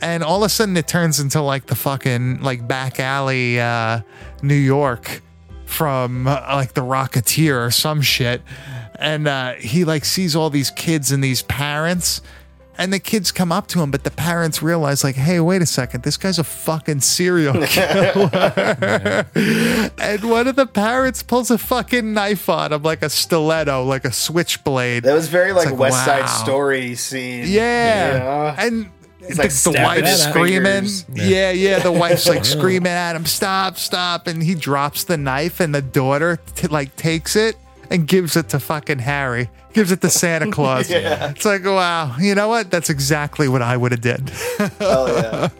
And all of a sudden it turns into like the fucking like back alley uh New York from uh, like the Rocketeer or some shit. And uh he like sees all these kids and these parents and the kids come up to him, but the parents realize, like, hey, wait a second, this guy's a fucking serial [LAUGHS] killer. and one of the parents pulls a fucking knife on him, like a stiletto, like a switchblade. That was very It's like, West Side. Story scene. Yeah. You know? And He's the, like the snapping wife's screaming. fingers. Yeah. yeah, The wife's like [LAUGHS] screaming at him, stop, stop. And he drops the knife, and the daughter t- like takes it and gives it to fucking Harry. Gives it to Santa [LAUGHS] Claus. Yeah. It's like, wow, you know what? That's exactly what I would have did. Hell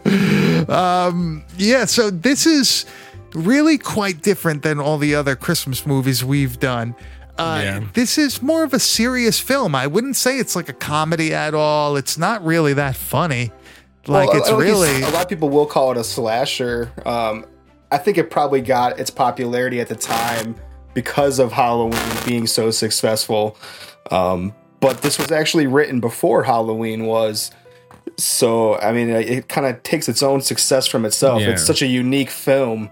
yeah. [LAUGHS] um, yeah, so this is really quite different than all the other Christmas movies we've done. Uh, Yeah. This is more of a serious film. I wouldn't say it's like a comedy at all. It's not really that funny. Like Well, it's I- I think really a lot of people will call it a slasher. Um, I think it probably got its popularity at the time because of Halloween being so successful. Um, but this was actually written before Halloween was. So I mean, it, it kind of takes its own success from itself. Yeah. It's such a unique film,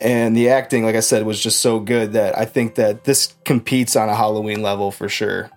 and the acting, like I said, was just so good that I think that this competes on a Halloween level for sure.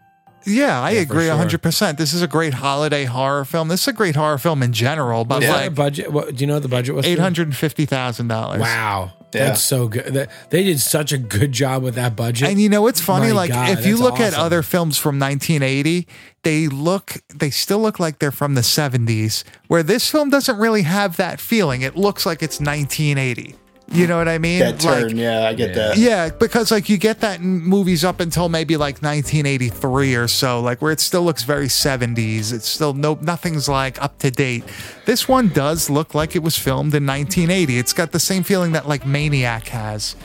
Yeah, I for agree sure. 100%. This is a great holiday horror film. This is a great horror film in general, but Is that like budget? What do you know what the budget was? $850,000. Wow. That's so good. That, they did such a good job with that budget. And you know, it's funny. My like God, if you look at other films from 1980, they look, they still look like they're from the 70s. Where this film doesn't really have that feeling. It looks like it's 1980. You know what I mean? That turn, Like, yeah, I get that. Yeah, because like you get that in movies up until maybe like 1983 or so, like where it still looks very 70s. It's still no nothing's like up to date. This one does look like it was filmed in 1980. It's got the same feeling that like Maniac has.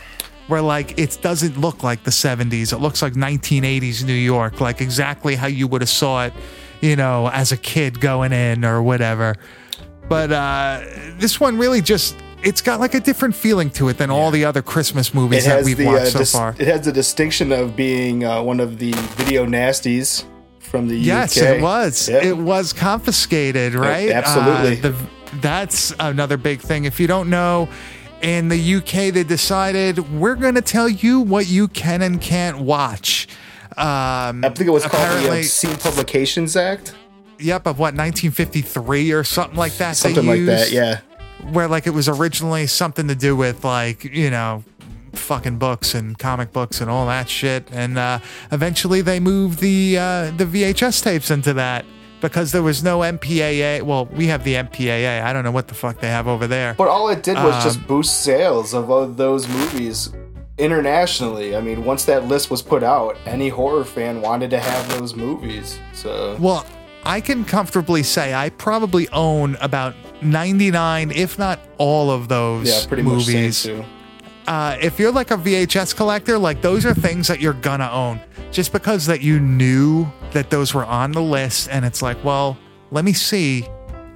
Where like it doesn't look like the 70s. It looks like 1980s New York, like exactly how you would have saw it, you know, as a kid going in or whatever. But uh this one really just it's got like a different feeling to it than all the other Christmas movies It that we've the watched uh, so dis- far. it has the distinction of being uh, one of the video nasties from the Yes, UK. Yes, it was. Yep. It was confiscated, right? absolutely. Uh, the, that's another big thing. If you don't know, in the UK, they decided we're going to tell you what you can and can't watch. Um, I think it was called the apparently- Obscene Publications Act. Yep, of what 1953 or something like that. they Something like that, yeah. Where like it was originally something to do with like you know fucking books and comic books and all that shit, and uh, eventually they moved the uh, the VHS tapes into that because there was no MPAA. Well, we have the MPAA. I don't know what the fuck they have over there. But all it did was Um, just boost sales of those movies internationally. I mean, once that list was put out, any horror fan wanted to have those movies. So Well, I can comfortably say I probably own about 99, if not all of those yeah, pretty much same movies. too. uh, if you're like a VHS collector, like those are things that you're gonna own just because that you knew that those were on the list, and it's like, well, let me see,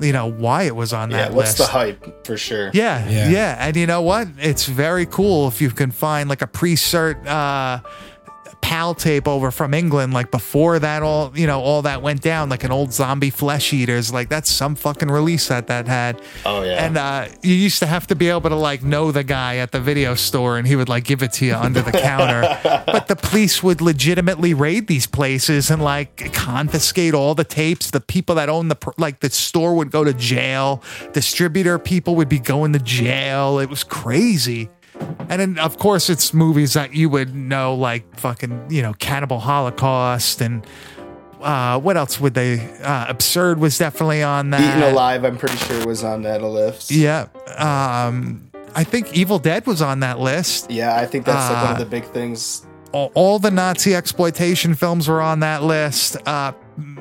you know, why it was on Yeah, that what's list. What's the hype for sure? Yeah, Yeah. yeah, and you know what? It's very cool if you can find like a pre-cert uh, PAL tape over from England, like before that all you know all that went down, like an old zombie flesh eaters. Like that's some fucking release that that had. Oh yeah. And uh, you used to have to be able to like know the guy at the video store, and he would like give it to you under the counter. [LAUGHS] But the police would legitimately raid these places and like confiscate all the tapes. The people that own the pr- like the store would go to jail. Distributor people would be going to jail. It was crazy. And then, of course, it's movies that you would know, like fucking, you know, Cannibal Holocaust and uh, what else would they? Uh, Absurd was definitely on that. Eaten Alive, I'm pretty sure was on that list. Yeah. Um, I think Evil Dead was on that list. Yeah, I think that's like one of Uh, the big things. All, all the Nazi exploitation films were on that list.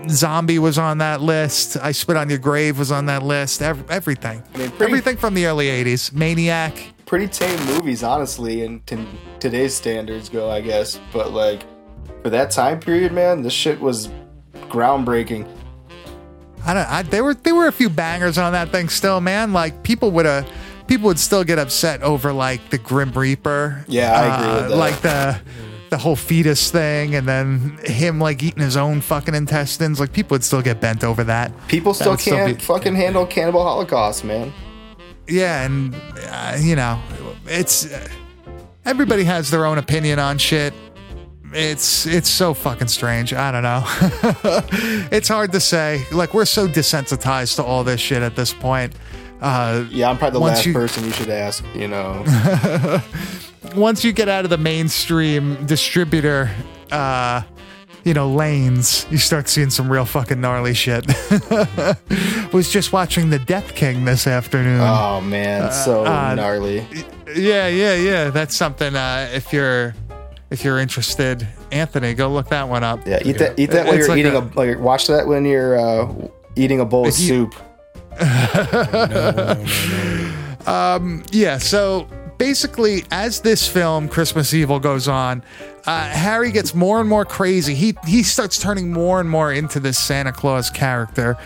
Zombie was on that list. I Spit on Your Grave was on that list. Ev- everything. I mean, pretty- everything from the early 80s. Maniac. Pretty tame movies, honestly, and to today's standards go, I guess. But like for that time period, man, this shit was groundbreaking. I don't. I, there were there were a few bangers on that thing still, man. Like people would uh people would still get upset over like the Grim Reaper. Yeah, I agree with Uh, that. Like the the whole fetus thing, and then him like eating his own fucking intestines. Like people would still get bent over that. People That still would can't be- fucking handle Cannibal Holocaust, man. yeah, and uh, you know, it's uh, everybody has their own opinion on shit. It's it's so fucking strange. I don't know. [LAUGHS] it's hard to say. Like we're so desensitized to all this shit at this point. Uh, Yeah, I'm probably the last you- person you should ask. You know, [LAUGHS] once you get out of the mainstream distributor, uh, you know, lanes, you start seeing some real fucking gnarly shit. [LAUGHS] Was just watching The Death King this afternoon. oh man, so uh, gnarly. Yeah, yeah, yeah. That's something. Uh, if you're if you're interested, Anthony, go look that one up. Yeah, eat that. Eat that while you're like eating a- a, like watch that when you're uh, eating a bowl of you- soup. [LAUGHS] Yeah, so basically, as this film Christmas Evil goes on, uh, Harry gets more and more crazy. He he starts turning more and more into this Santa Claus character,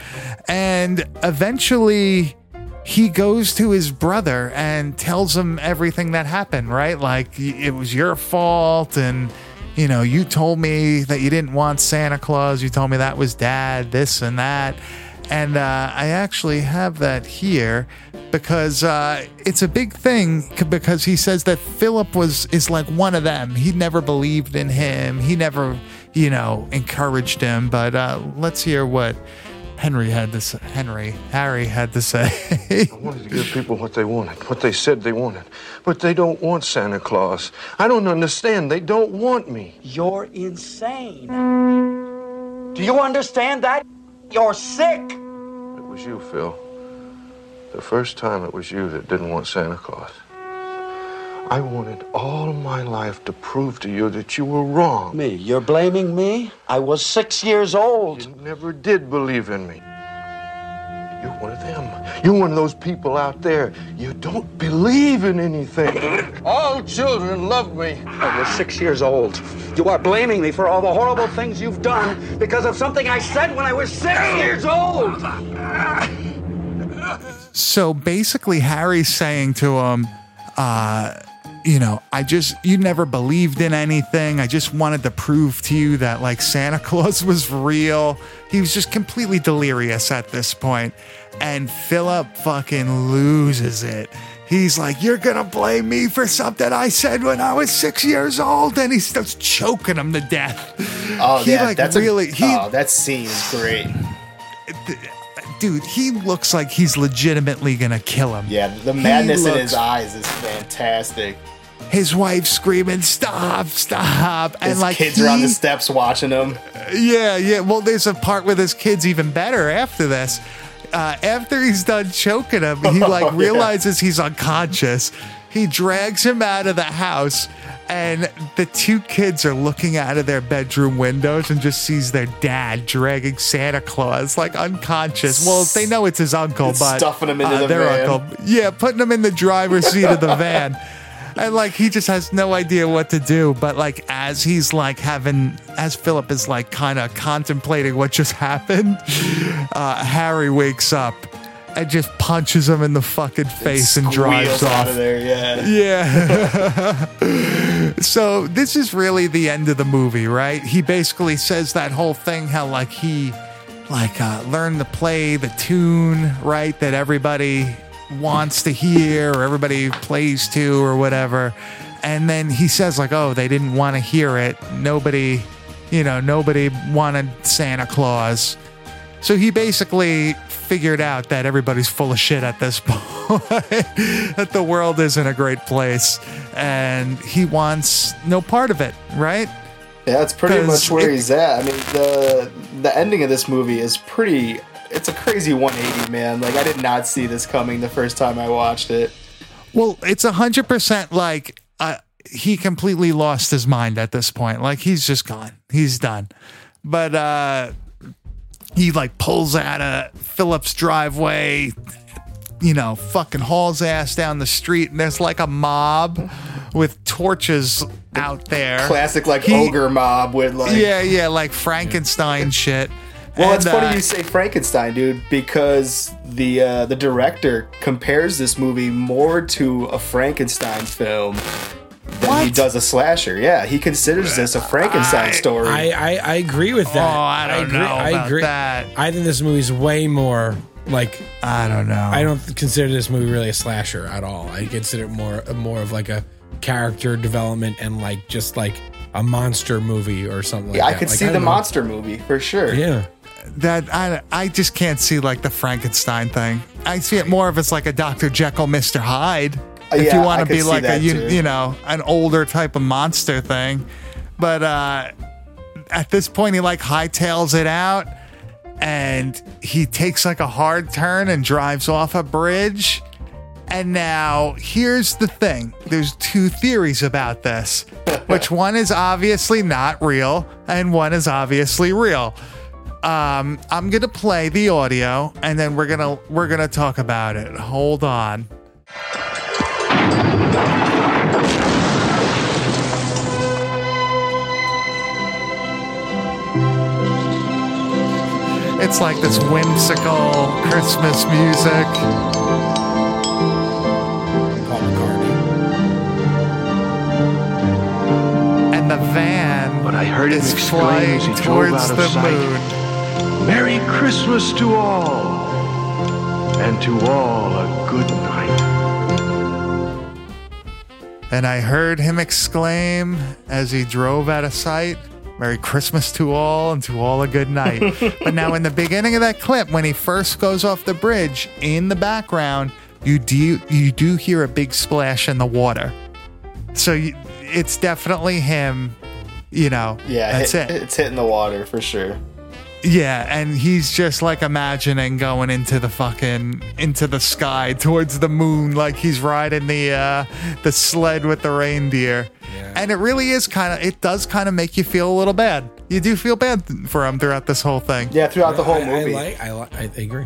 and eventually. He goes to his brother and tells him everything that happened, right? Like it was your fault, and you know, you told me that you didn't want Santa Claus. You told me that was dad, this and that. And uh, I actually have that here because uh, it's a big thing because he says that Philip was is like one of them. He never believed in him. He never, you know, encouraged him. But uh, let's hear what Henry had to say, Henry, Harry had to say. I wanted to give people what they wanted, what they said they wanted. But they don't want Santa Claus. I don't understand. They don't want me. You're insane. Do you understand that? You're sick. It was you, Phil. The first time it was you that didn't want Santa Claus. I wanted all my life to prove to you that you were wrong. Me? You're blaming me? I was six years old. You never did believe in me. You're one of them. You're one of those people out there. You don't believe in anything. All children love me. I was six years old. You are blaming me for all the horrible things you've done because of something I said when I was six years old. So basically, Harry's saying to him, uh, you know, I just, you never believed in anything. I just wanted to prove to you that like Santa [LAUGHS] Claus was real. He was just completely delirious at this point. And Philip fucking loses it. He's like, You're gonna blame me for something I said when I was six years old. And he starts choking him to death. Oh, he yeah, like that's really, a, he, oh, that scene is great. dude, he looks like he's legitimately gonna kill him. Yeah, the He madness in his eyes is fantastic. His wife screaming, "Stop! Stop!" And His like kids are on the steps watching him. Yeah, yeah. Well, there's a part with his kids even better after this. Uh, after he's done choking him, he like [LAUGHS] Oh, yeah. realizes he's unconscious. He drags him out of the house, and the two kids are looking out of their bedroom windows and just sees their dad dragging Santa Claus like unconscious. Well, they know it's his uncle, It's but stuffing him into uh, the their van. uncle. Yeah, putting him in the driver's seat of the van. [LAUGHS] And like he just has no idea what to do. But like as he's like having as Philip is like kind of contemplating what just [LAUGHS] happened, uh, Harry wakes up and just punches him in the fucking face and drives off. of there, yeah. Yeah. [LAUGHS] so this is really the end of the movie, right? He basically says that whole thing how like he like uh, learned to play the tune, right? That everybody wants to hear or everybody plays to or whatever. And then he says like, "Oh, they didn't want to hear it. Nobody, you know, nobody wanted Santa Claus." So he basically figured out that everybody's full of shit at this [LAUGHS] point, that the world isn't a great place, and he wants no part of it, right? Yeah, that's pretty much where it- he's at. I mean, the the ending of this movie is pretty. It's a crazy 180, man. Like I did not see this coming the first time I watched it. Well, it's a hundred percent like uh, he completely lost his mind at this point. Like he's just gone. He's done. But uh he like pulls out of Philip's driveway, you know, fucking hauls ass down the street, and there's like a mob with torches out there. Classic like He- ogre mob with like. yeah, yeah, like Frankenstein shit. Well, it's And, funny uh, you say Frankenstein, dude, because the uh, the director compares this movie more to a Frankenstein film than he does a slasher. Yeah, he considers this a Frankenstein story. I, I, I agree with that. Oh, I don't agree, know I agree. that. I think this movie's way more like I don't know. I don't consider this movie really a slasher at all. I consider it more more of like a character development and like just like a monster movie or something. Like that. Yeah, like I could Like, see the know. monster movie for sure. Yeah. That I I just can't see like the Frankenstein thing. I see it more of as like a Dr. Jekyll, Mr. Hyde. If yeah, you want to be like a you, you know an older type of monster thing, but uh, at this point he like hightails it out and he takes like a hard turn and drives off a bridge. And now here's the thing. There's two theories about this, [LAUGHS] which one is obviously not real and one is obviously real. Um, I'm gonna play the audio and then we're gonna we're gonna talk about it. Hold on. It's like this whimsical Christmas music. Paul McCartney. And the van But I heard is flying as he drove towards the moon. Merry Christmas to all, and to all a good night. And I heard him exclaim as he drove out of sight. Merry Christmas to all and to all a good night. [LAUGHS] but now, in the beginning of that clip, when he first goes off the bridge, in the background, you do you do hear a big splash in the water. So you, it's definitely him. You know, Yeah, that's hit- it. It's hitting the water for sure. Yeah, and he's just like imagining going into the fucking into the sky towards the moon, like he's riding the uh the sled with the reindeer. And it really is kind of it does kind of make you feel a little bad. You do feel bad for him throughout this whole thing. Yeah, throughout the whole I, movie. I like. I, li- I agree.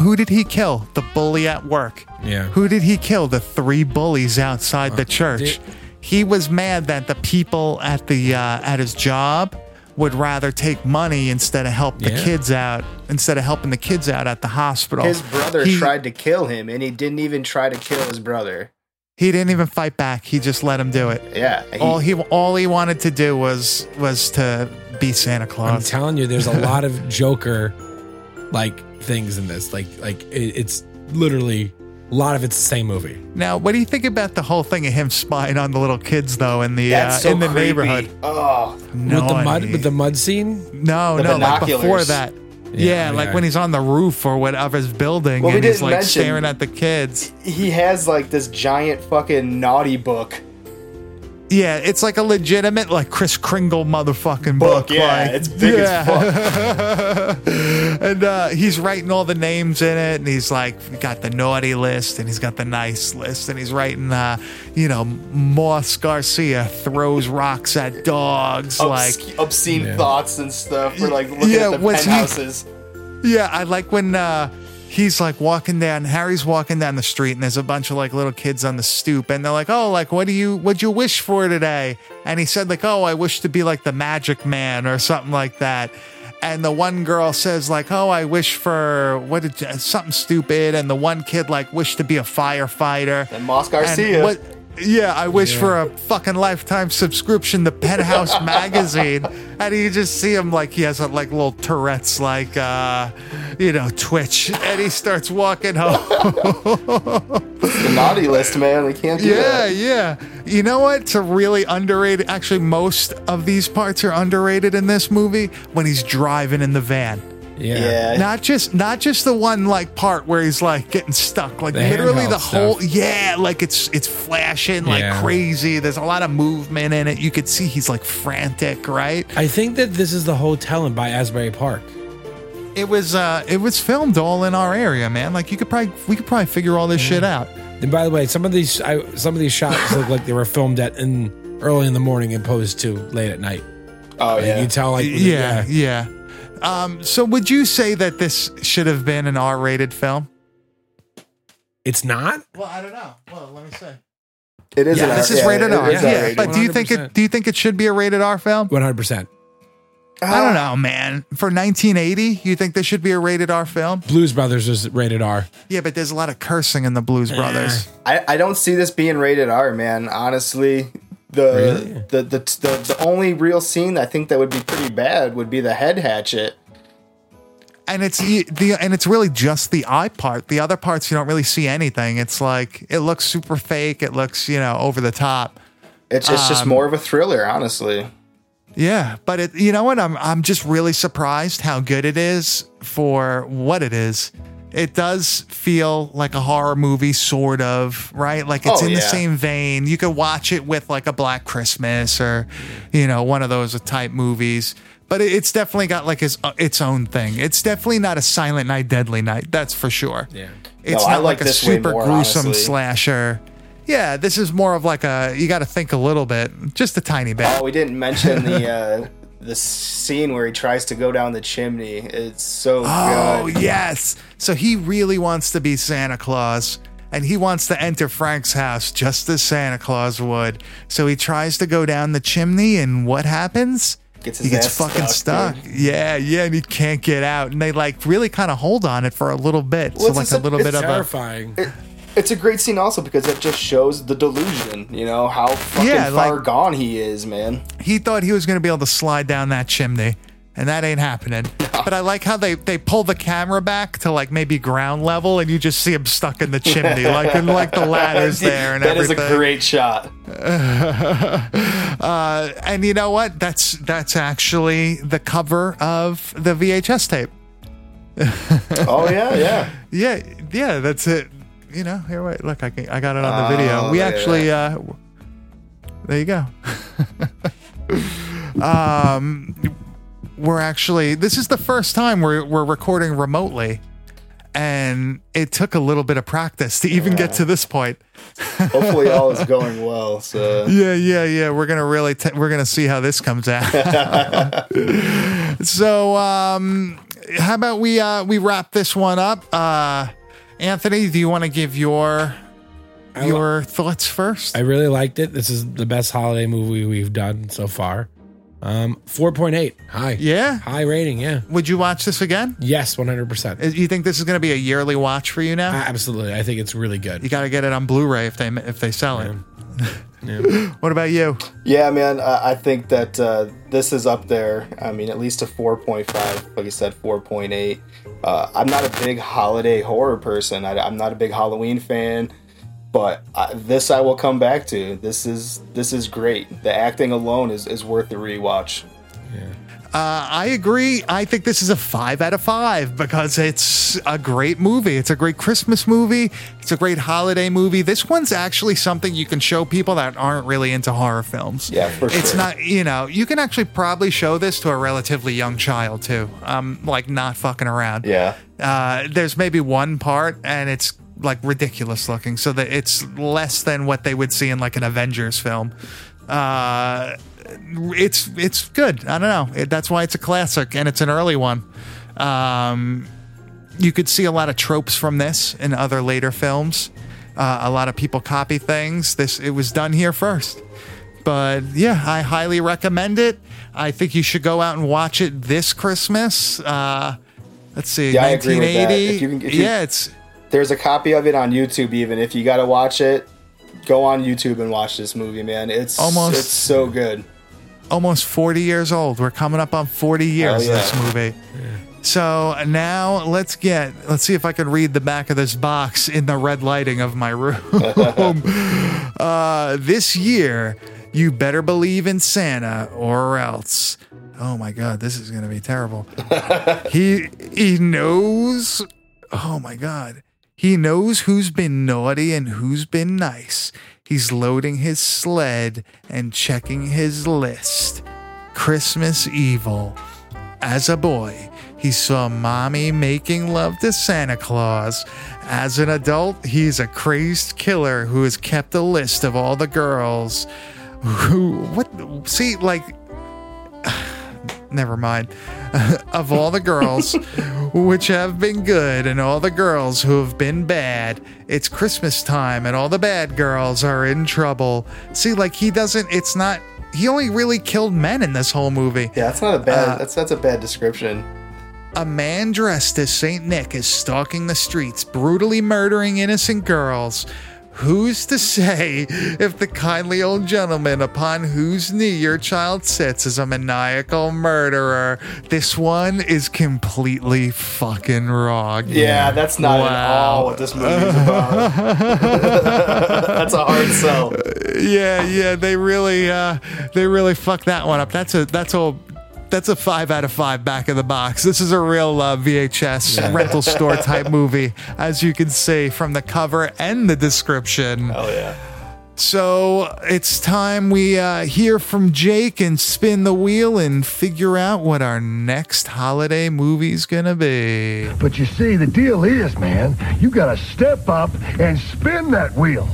Who did he kill? The bully at work. Yeah. Who did he kill? The three bullies outside the Uh, church. did- he was mad that the people at the uh, at his job would rather take money instead of help the Yeah. kids out instead of helping the kids out at the hospital. His brother He- tried to kill him, and he didn't even try to kill his brother. He didn't even fight back. He just let him do it. Yeah, he- all he all he wanted to do was was to be Santa Claus. I'm telling you, there's a [LAUGHS] lot of Joker like things in this. Like like it, it's literally a lot of it's the same movie. now, what do you think about the whole thing of him spying on the little kids though in the uh, That's so in the creepy. neighborhood? Oh, No, with the mud I- with the mud scene. No, The no, like before binoculars. that. Yeah, Yeah, like yeah. when he's on the roof or whatever his building Well, we and he's didn't like mention- staring at the kids. he has like this giant fucking naughty book. Yeah, it's like a legitimate like Kris Kringle motherfucking book. Book, yeah, like, it's big as fuck. [LAUGHS] and uh, he's writing all the names in it, and he's like got the naughty list, and he's got the nice list, and he's writing, uh, you know, Moss Garcia throws rocks at dogs, like Obs- obscene thoughts and stuff. We're like looking Yeah, at the was he- Yeah, I like when uh he's like walking down Harry's walking down the street and there's a bunch of like little kids on the stoop and they're like, "Oh, like what do you what'd you wish for today?" And he said like, "Oh, I wish to be like the magic man or something like that." And the one girl says like, "Oh, I wish for what did you- something stupid." And the one kid like wished to be a firefighter. And Moss And Garcia. what yeah, I wish for a fucking lifetime subscription to Penthouse [LAUGHS] magazine. And you just see him like he has a, like little Tourette's, like uh, you know, twitch, and he starts walking home. the naughty list, man. We can't do yeah, that. yeah. You know what? It's a really underrated. Actually, most of these parts are underrated in this movie when he's driving in the van. Yeah. Yeah. Not just not just the one like part where he's like getting stuck, like The literally handheld the whole stuff. yeah, like it's it's flashing like Yeah. crazy. There's a lot of movement in it. You could see he's like frantic, right? I think that this is the hotel in by Asbury Park. It was uh it was filmed all in our area, man. Like you could probably we could probably figure all this shit out. And by the way, some of these I, some of these shots look like they were filmed at in early in the morning opposed to late at night. Oh Like, yeah. you tell like yeah, yeah. Um, so would you say that this should have been an R-rated film? It's not. Well, I don't know. Well, let me say. It is. Yeah, an This R- is yeah, rated it R. is Yeah, R-rated. but do you think it do you think it should be a rated R film? One hundred percent. I don't know, man. For 1980, you think this should be a rated R film? Blues Brothers is rated R. Yeah, but there's a lot of cursing in the Blues Brothers. I, I don't see this being rated R, man. Honestly, the, Really? the, the the the only real scene I think that would be pretty bad would be the head hatchet. And it's the and it's really just the eye part. The other parts you don't really see anything. It's like it looks super fake. It looks, you know, over the top. It's it's just Um, more of a thriller, honestly. Yeah, but it, you know what? I'm I'm just really surprised how good it is for what it is. It does feel like a horror movie, sort of, right? Like it's Oh, in the same vein. You could watch it with like a Black Christmas or, you know, one of those type movies. But it's definitely got like its uh, its own thing. It's definitely not a Silent Night, Deadly Night. That's for sure. Yeah. It's No, I not like like, a super more, gruesome honestly. slasher. Yeah, this is more of like a you got to think a little bit, just a tiny bit. Oh, we didn't mention the uh, the scene where he tries to go down the chimney. It's so Oh, good. yes. So he really wants to be Santa Claus and he wants to enter Frank's house just as Santa Claus would. So he tries to go down the chimney and what happens? Gets his he gets fucking stuck, stuck. Yeah, yeah, and he can't get out. And they like really kind of hold on it for a little bit. Well, so it's like a a- little it's bit of a Terrifying. It, it's a great scene also because it just shows the delusion. You know how fucking Yeah, far gone he is, man. he thought he was going to be able to slide down that chimney, and that ain't happening. [LAUGHS] But I like how they they pull the camera back to like maybe ground level, and you just see him stuck in the chimney, like and like the ladders [LAUGHS] there and That is everything. a great shot. [LAUGHS] uh, and you know what? That's that's actually the cover of the VHS tape. Oh yeah, yeah. Yeah, yeah, that's it. You know, here, wait, look, I, can, I got it on the Oh, video. We actually, uh, there you go. [LAUGHS] um, we're actually, this is the first time we're, we're recording remotely. And it took a little bit of practice to even get to this point. Hopefully all is [LAUGHS] going well. So Yeah, yeah, yeah. We're gonna really t- we're gonna see how this comes out. [LAUGHS] so, um, how about we uh, we wrap this one up? Uh, Anthony, do you want to give your your thoughts first? I really liked it. This is the best holiday movie we've done so far. Um, 4.8. High. Yeah. High rating. Yeah. Would you watch this again? Yes, 100%. Uh, You think this is going to be a yearly watch for you now? Absolutely. I think it's really good. You got to get it on Blu-ray if they if they sell it. Yeah. [LAUGHS] What about you? Yeah, man, I I think that uh, this is up there. I mean, at least a 4.5, like you said, 4.8. Uh, I'm not a big holiday horror person. I, I'm not a big Halloween fan, but uh, this I will come back to. This is this is great. The acting alone is, is worth the rewatch. Uh, I agree. I think this is a five out of five because it's a great movie. It's a great Christmas movie. It's a great holiday movie. This one's actually something you can show people that aren't really into horror films. Yeah, for It's not, you know, you can actually probably show this to a relatively young child too. Um, like not fucking around. Yeah. Uh, there's maybe one part and it's like ridiculous looking, so that it's less than what they would see in like an Avengers film. Uh, it's it's good. I don't know. It, that's why it's a classic and it's an early one. Um, you could see a lot of tropes from this in other later films. Uh, a lot of people copy things. This it was done here first. But yeah, I highly recommend it. I think you should go out and watch it this Christmas. Uh, let's see, Yeah, I agree with that. 1980. If you can- if you- yeah, it's There's a copy of it on YouTube. Even if you got to watch it, go on YouTube and watch this movie, man. It's Almost- it's so good. Almost 40 years old. We're coming up on 40 years yeah. this movie. So now let's get let's see if I can read the back of this box in the red lighting of my room. [LAUGHS] [LAUGHS] uh, this year, you better believe in Santa or else. Oh my god, this is gonna be terrible. [LAUGHS] he he knows oh my god. He knows who's been naughty and who's been nice. He's loading his sled and checking his list. Christmas evil. As a boy, he saw mommy making love to Santa Claus. As an adult, he's a crazed killer who has kept a list of all the girls who what see like [SIGHS] never mind. [LAUGHS] of all the girls which have been good and all the girls who have been bad, it's Christmas time and all the bad girls are in trouble. See, like he doesn't, it's not, he only really killed men in this whole movie. Yeah, that's not a bad. Uh, that's that's a bad description. A man dressed as St. Nick is stalking the streets, brutally murdering innocent girls. Who's to say if the kindly old gentleman upon whose knee your child sits is a maniacal murderer? This one is completely fucking wrong. Yeah, that's not at all what this movie is about. [LAUGHS] that's a hard sell. [LAUGHS] yeah, yeah, they really, uh, they really fucked that one up. That's a, that's a, that's a five out of five back of the box. This is a real uh, VHS Yeah. rental store [LAUGHS] type movie, as you can see from the cover and the description. Oh yeah. So it's time we uh, hear from Jake and spin the wheel and figure out what our next holiday movie's gonna be. But you see, the deal is, man, you gotta step up and spin that wheel.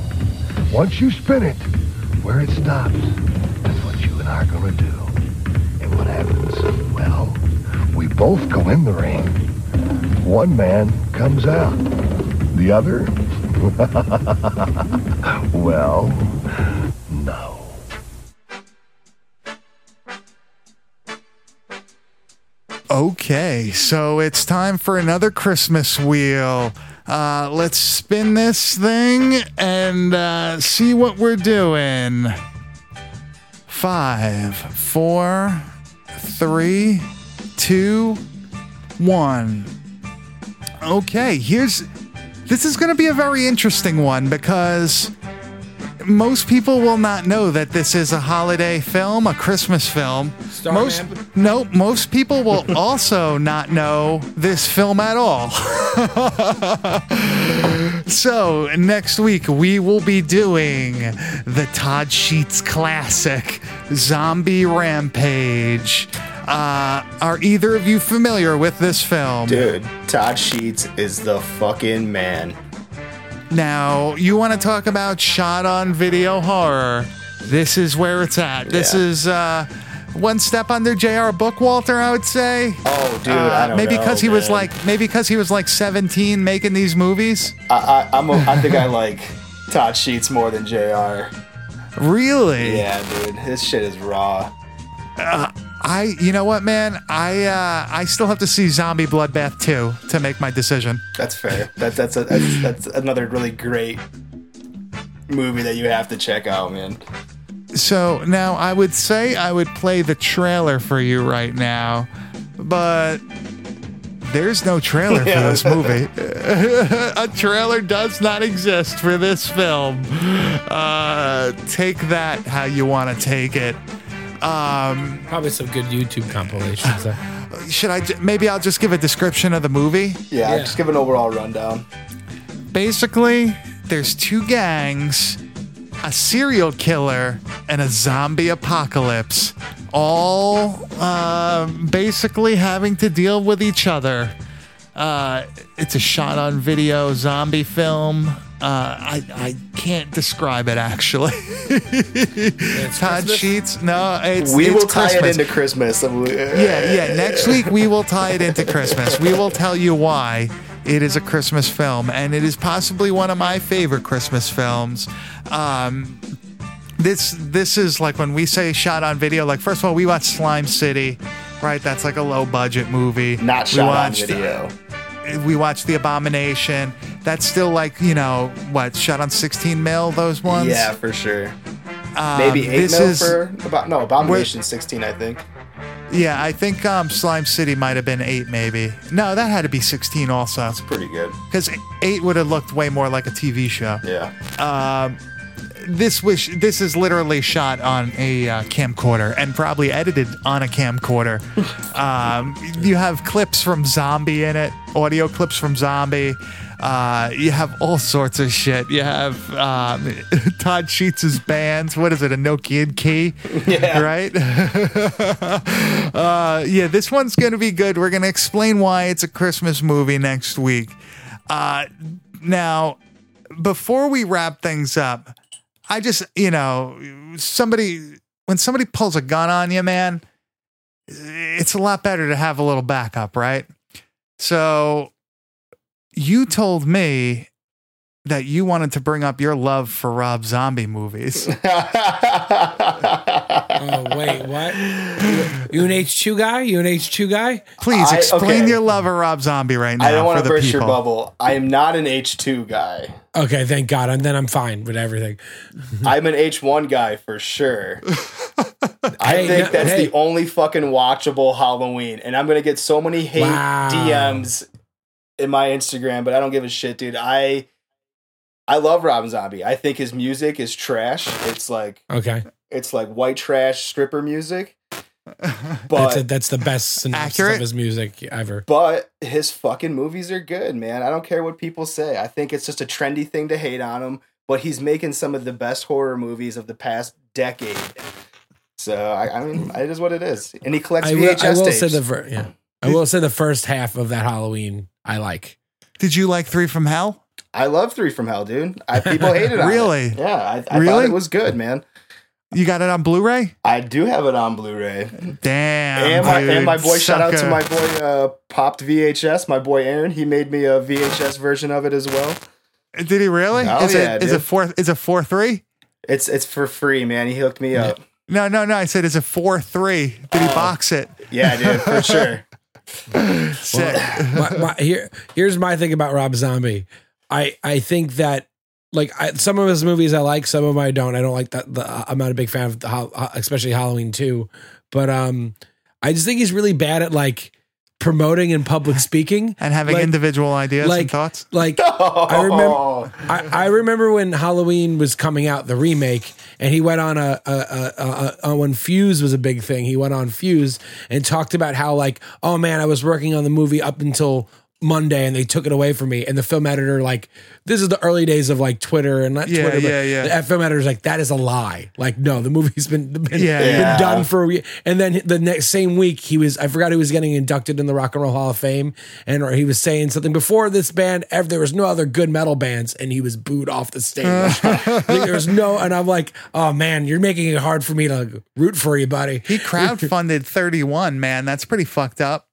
Once you spin it, where it stops, that's what you and I are gonna do. Happens? Well, we both go in the ring. One man comes out. The other? [LAUGHS] well, no. Okay, so it's time for another Christmas wheel. Uh, let's spin this thing and uh, see what we're doing. Five, four, three, two, one. Okay, here's this is going to be a very interesting one because most people will not know that this is a holiday film, a Christmas film. most Starman? no, most people will [LAUGHS] also not know this film at all. [LAUGHS] so next week we will be doing the Todd Sheets classic, Zombie Rampage. Uh, are either of you familiar with this film? Dude, Todd Sheets is the fucking man. Now, you want to talk about shot on video horror. This is where it's at. This Yeah. is uh, one step under J.R. Bookwalter, I would say. Oh, dude, Uh, I don't maybe because he was like maybe because he was like 17 making these movies. I, I, I'm a, I think I like Todd Sheets more than J.R. Really? Yeah, dude, his shit is raw. Uh, I you know what, man? I uh, I still have to see Zombie Bloodbath 2 to make my decision. That's fair. That, that's a, that's that's another really great movie that you have to check out, man. So now I would say I would play the trailer for you right now, but there's no trailer for this movie. [LAUGHS] A trailer does not exist for this film. Uh, take that how you want to take it. Um, Probably some good YouTube compilations. uh, [SIGHS] should I? Maybe I'll just give a description of the movie. Yeah, Yeah. just give an overall rundown. Basically, there's two gangs, a serial killer, and a zombie apocalypse, all uh, basically having to deal with each other. Uh, it's a shot on video zombie film. Uh, I, I can't describe it actually. Todd Christmas? Sheets, no, it's we it's will tie Christmas. it into Christmas. Yeah, yeah. Next week we will tie it into Christmas. We will tell you why it is a Christmas film, and it is possibly one of my favorite Christmas films. Um, this this is like when we say shot on video. Like first of all, we watched Slime City, right? That's like a low budget movie. Not we shot watched, on video. We watched The Abomination. That's still like you know what shot on 16 mil. Those ones. Yeah, for sure. Um, Maybe eight this mil is- for about no Abomination 16, I think. Yeah, I think um, Slime City might have been eight, maybe. No, that had to be 16 also. It's pretty good. Because eight would have looked way more like a TV show. Yeah. Um, this was this is literally shot on a uh, camcorder and probably edited on a camcorder. [LAUGHS] um, you have clips from Zombie in it, audio clips from Zombie. Uh, you have all sorts of shit. You have um, [LAUGHS] Todd Sheets' band. What is it? A Nokia key, Yeah. right? [LAUGHS] uh, yeah, this one's gonna be good. We're gonna explain why it's a Christmas movie next week. Uh, now, before we wrap things up, I just, you know, somebody, when somebody pulls a gun on you, man, it's a lot better to have a little backup, right? So you told me that you wanted to bring up your love for Rob Zombie movies. [LAUGHS] oh wait, what? You an H two guy? You an H two guy? Please I- explain okay. your love of Rob Zombie right now. I don't want to the burst your bubble. I am not an H2 guy. Okay, thank God. And then I'm fine with everything. [LAUGHS] I'm an H1 guy for sure. [LAUGHS] I Hey, think no- that's hey. the only fucking watchable Halloween. And I'm going to get so many hate Wow. DMs in my Instagram, but I don't give a shit, dude. I I love Robin Zombie. I think his music is trash. It's like Okay, it's like white trash stripper music. [LAUGHS] that's But a, that's the best synopsis Accurate? of his music ever. But his fucking movies are good, man. I don't care what people say. I think it's just a trendy thing to hate on him, but he's making some of the best horror movies of the past decade. So I, I mean, it is what it is. And he collects I will, VHS I will tapes. say the fir- yeah. I will say the first half of that Halloween I like. Did you like Three from Hell? I love Three from Hell, dude. I, people hated on it. Really? Yeah, I, I thought Really? it was good, man. You got it on Blu-ray? I do have it on Blu-ray. Damn. and my dude, and my boy, shout out to my boy uh, Popped VHS, my boy Aaron. He made me a VHS version of it as well. Did he really? Oh, is yeah, it is dude. it four is it four three? It's it's for free, man. He hooked me up. No, no, no. I said is it four three? Did he Oh. box it? Yeah, dude, for [LAUGHS] sure. [SIGHS] Sick. my, my, here, here's my thing about Rob Zombie. I I think that like I, some of his movies I like, some of them I don't. I don't like that. The, I'm not a big fan of the, especially Halloween two. But um, I just think he's really bad at like promoting and public [LAUGHS] speaking and having Like- individual ideas and like thoughts. like [LAUGHS] I remember I, I remember when Halloween was coming out the remake and he went on a, a, a, a, a when Fuse was a big thing he went on Fuse and talked about how like oh man I was working on the movie up until Monday and they took it away from me and the film editor like this is the early days of like Twitter and not Yeah, Twitter but yeah, yeah. the film editor's like that is a lie like no the movie's been been, Yeah, been done for a week and then the next same week he was I forgot he was getting inducted in the Rock and Roll Hall of Fame and or he was saying something before this band ever there was no other good metal bands and he was booed off the stage [LAUGHS] Like, there was no and I'm like oh man you're making it hard for me to root for you buddy He crowdfunded 31, man. That's pretty fucked up.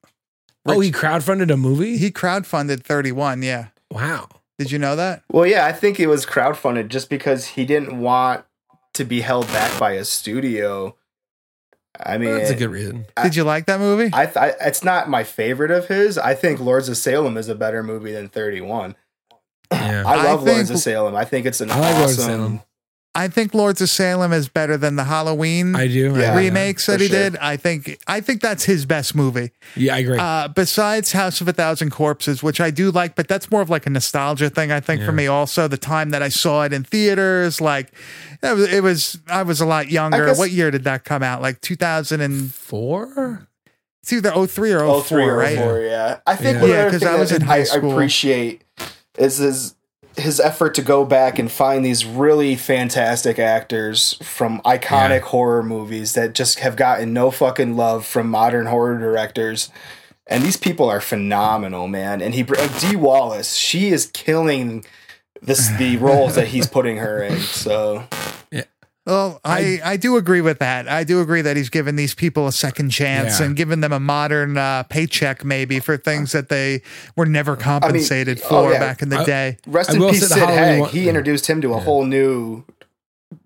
Oh he crowdfunded a movie He crowdfunded 31, yeah. wow Did you know that? Well, yeah, I think it was crowdfunded just because he didn't want to be held back by a studio. I mean, that's a good reason Did you like that movie? I, th- I it's not my favorite of his. I think Lords of Salem is a better movie than Thirty One. yeah I love think- Lords of Salem. I think it's an I like Lords of awesome. Salem. I think Lords of Salem is better than the Halloween I do Yeah. remakes for that he sure. did. I think I think that's his best movie. yeah I agree Uh, besides House of a Thousand Corpses, which I do like, but that's more of like a nostalgia thing. I think for me also the time that I saw it in theaters, like it was, it was I was a lot younger. guess- what year did that come out? Like 2004? four It's either 03 or 04, Oh, three or right? four, yeah. I think Yeah. one Yeah, other 'cause thing I was that in high I school. appreciate is his his effort to go back and find these really fantastic actors from iconic Yeah. horror movies that just have gotten no fucking love from modern horror directors. And these people are phenomenal, man. And he Dee Wallace, she is killing this the [LAUGHS] roles that he's putting her in. So Well, I, I do agree with that. I do agree that he's given these people a second chance Yeah. and given them a modern uh, paycheck, maybe for things that they were never compensated oh, for yeah. back in the I- day. Rest in peace, say the Sid Halloween Haig. one- He introduced him to a whole new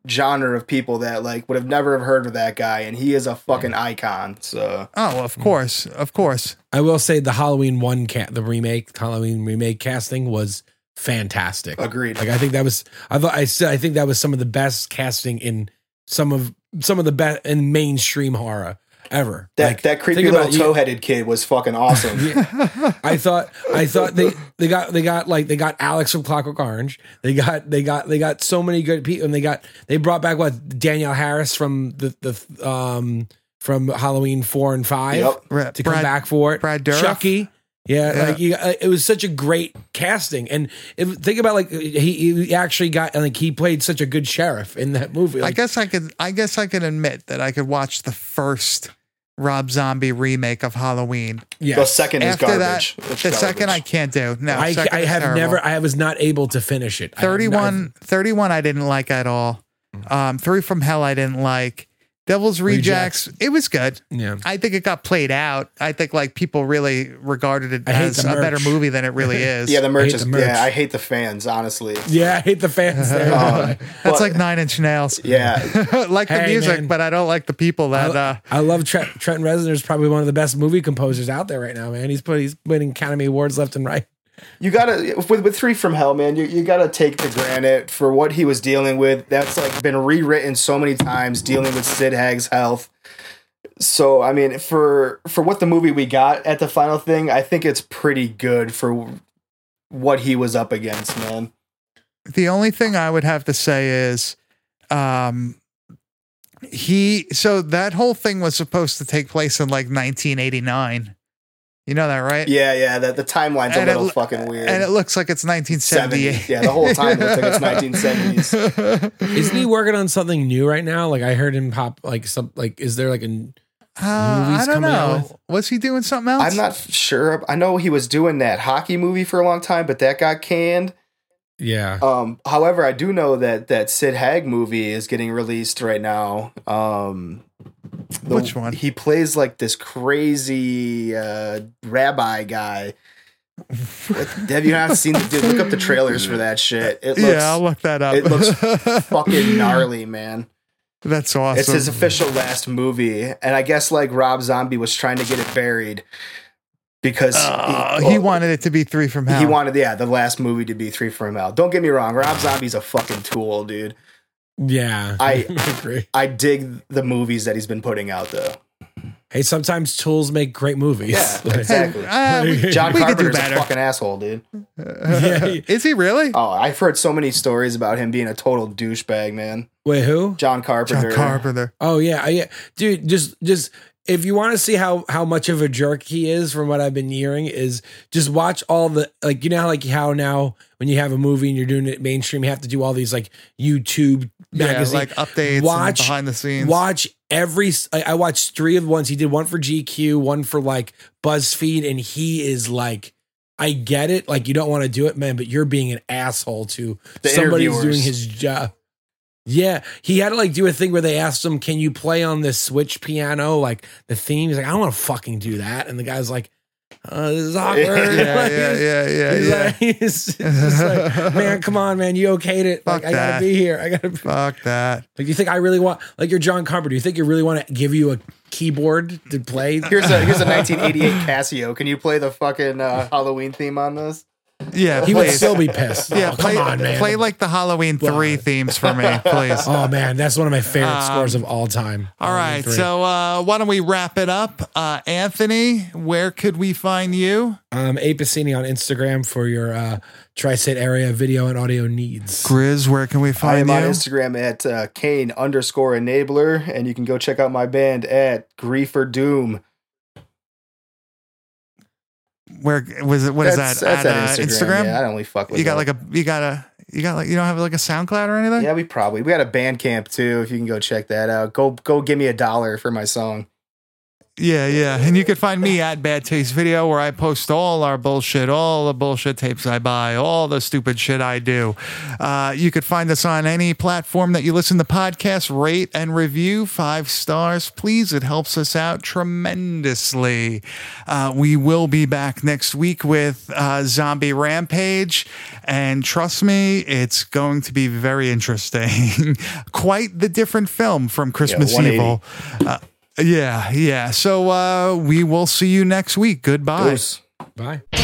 genre of people that like would have never have heard of that guy, and he is a fucking icon. So Oh, of course, of course. I will say the Halloween one cat, the remake, Halloween remake casting was fantastic. Agreed. Like I think that was, I thought I said I think that was some of the best casting in some of some of the best in mainstream horror ever. that Like, that creepy little about, tow-headed kid was fucking awesome. [LAUGHS] I thought I thought they they got they got like they got Alex from Clockwork Orange. They got they got they got so many good people, and they got they brought back what Danielle Harris from the the um from Halloween four and five Yep. Right, to come back for it. Brad Dourif? Chucky. Yeah, Yeah. like you, uh, it was such a great casting, and if, think about like he, he actually got like he played such a good sheriff in that movie. I guess I could. I guess I could admit that I could watch the first Rob Zombie remake of Halloween. yes. The second is After garbage. that, It's the second I can't do. No, I, I have terrible. never. I was not able to finish it. I 31, 31 I didn't like at all. Mm-hmm. Um, Three from Hell I didn't like. Devil's Rejects, it was good. Yeah. I think it got played out. I think like people really regarded it I hate as the a better movie than it [LAUGHS] really is. Yeah, the merch hate is. the merch. Yeah, I hate the fans. Honestly. Yeah, I hate the fans. [LAUGHS] there. Um, That's but- like Nine Inch Nails. Yeah, [LAUGHS] like the Hey, music, man. but I don't like the people that. uh I love Trent, Trenton Reznor is probably one of the best movie composers out there right now, man. He's put he's winning Academy Awards left and right. You gotta with with Three from Hell, man. You you gotta take the granite for what he was dealing with. That's like been rewritten so many times, dealing with Sid Haig's health. So I mean, for for what the movie we got at the final thing, I think it's pretty good for what he was up against, man. the only thing I would have to say is, um, he. So that whole thing was supposed to take place in like 1989. You know that, right? Yeah, yeah. That the timeline's a And it little lo- fucking weird. And it looks like it's 1978. 70s. Yeah, the whole time it looks like it's [LAUGHS] 1970s. Isn't he working on something new right now? Like I heard him pop like some like is there like a Uh, I don't know. with- Was he doing something else? I'm not sure. I know he was doing that hockey movie for a long time, but that got canned. Yeah. Um, however, I do know that that Sid Haig movie is getting released right now. Um, the- Which one? He plays like this crazy uh, rabbi guy. What- Have you not seen the dude? Look up the trailers for that shit. It looks, yeah, I'll look that up. it looks [LAUGHS] fucking gnarly, man. That's awesome. It's his official last movie, and I guess like Rob Zombie was trying to get it buried because Uh, he, he wanted it to be three from hell. he wanted yeah the last movie to be Three from Hell. Don't get me wrong, Rob Zombie's a fucking tool, dude. Yeah. [LAUGHS] I- agree. I dig the movies that he's been putting out though. Hey, sometimes tools make great movies. Yeah, [LAUGHS] exactly. uh, [LAUGHS] we- John we Carpenter's a fucking asshole, dude. Yeah, Is he really? Oh, I've heard so many stories about him being a total douchebag, man. Wait, who? John Carpenter. John Carpenter. Oh yeah, yeah, dude. Just, just if you want to see how how much of a jerk he is, from what I've been hearing, is just watch all the like you know how like how now when you have a movie and you're doing it mainstream, you have to do all these like YouTube Yeah, magazine like updates and Watch behind the scenes. Watch every. I watched three of the ones he did. One for GQ, one for like BuzzFeed, and he is like. I get it, like you don't want to do it, man, but you're being an asshole to The somebody who's doing his job. Yeah, he had to like do a thing where they asked him, "Can you play on this Switch piano, like the theme?" He's like, "I don't want to fucking do that," and the guy's like, uh, "This is awkward." Yeah, [LAUGHS] Like, yeah, yeah, yeah, he's yeah. Like, [LAUGHS] he's just like, "Man, come on, man, you okayed it. Like, Fuck I gotta be here. I gotta." Be. Fuck that. [LAUGHS] Like, you think I really want? Like, you're John Carpenter. Do you think you really want to give you a keyboard to play? Here's a here's a 1988 Casio. Can you play the fucking uh, Halloween theme on this? Yeah, He would please. still be pissed. Yeah, Oh, play, come on, man. play like the Halloween three themes for me, [LAUGHS] please. Oh man, that's one of my favorite Um, scores of all time. All right, so uh, why don't we wrap it up? Uh, Anthony, where could we find you? um, A Pacini on Instagram for your uh, tri-state area video and audio needs. Grizz, where can we find you? I find am you? on Instagram at uh, Kane underscore enabler, and you can go check out my band at Grief or Doom. Where was it? What is That's- that? that's at, uh, Instagram, Instagram? yeah, I don't only fuck with You got that. like a you got a you got like you don't have like a SoundCloud or anything? Yeah, we probably we got a Bandcamp too. If you can go check that out, go go give me a dollar for my song. Yeah, yeah. And you can find me at Bad Taste Video where I post all our bullshit, all the bullshit tapes I buy, all the stupid shit I do. Uh, you could find us on any platform that you listen to podcasts, rate and review five stars. Please, it helps us out tremendously. Uh, we will be back next week with uh, Zombie Rampage. And trust me, it's going to be very interesting. [LAUGHS] Quite the different film from Christmas 180. Evil. Yeah, yeah. So uh, we will see you next week. Goodbye. Bye.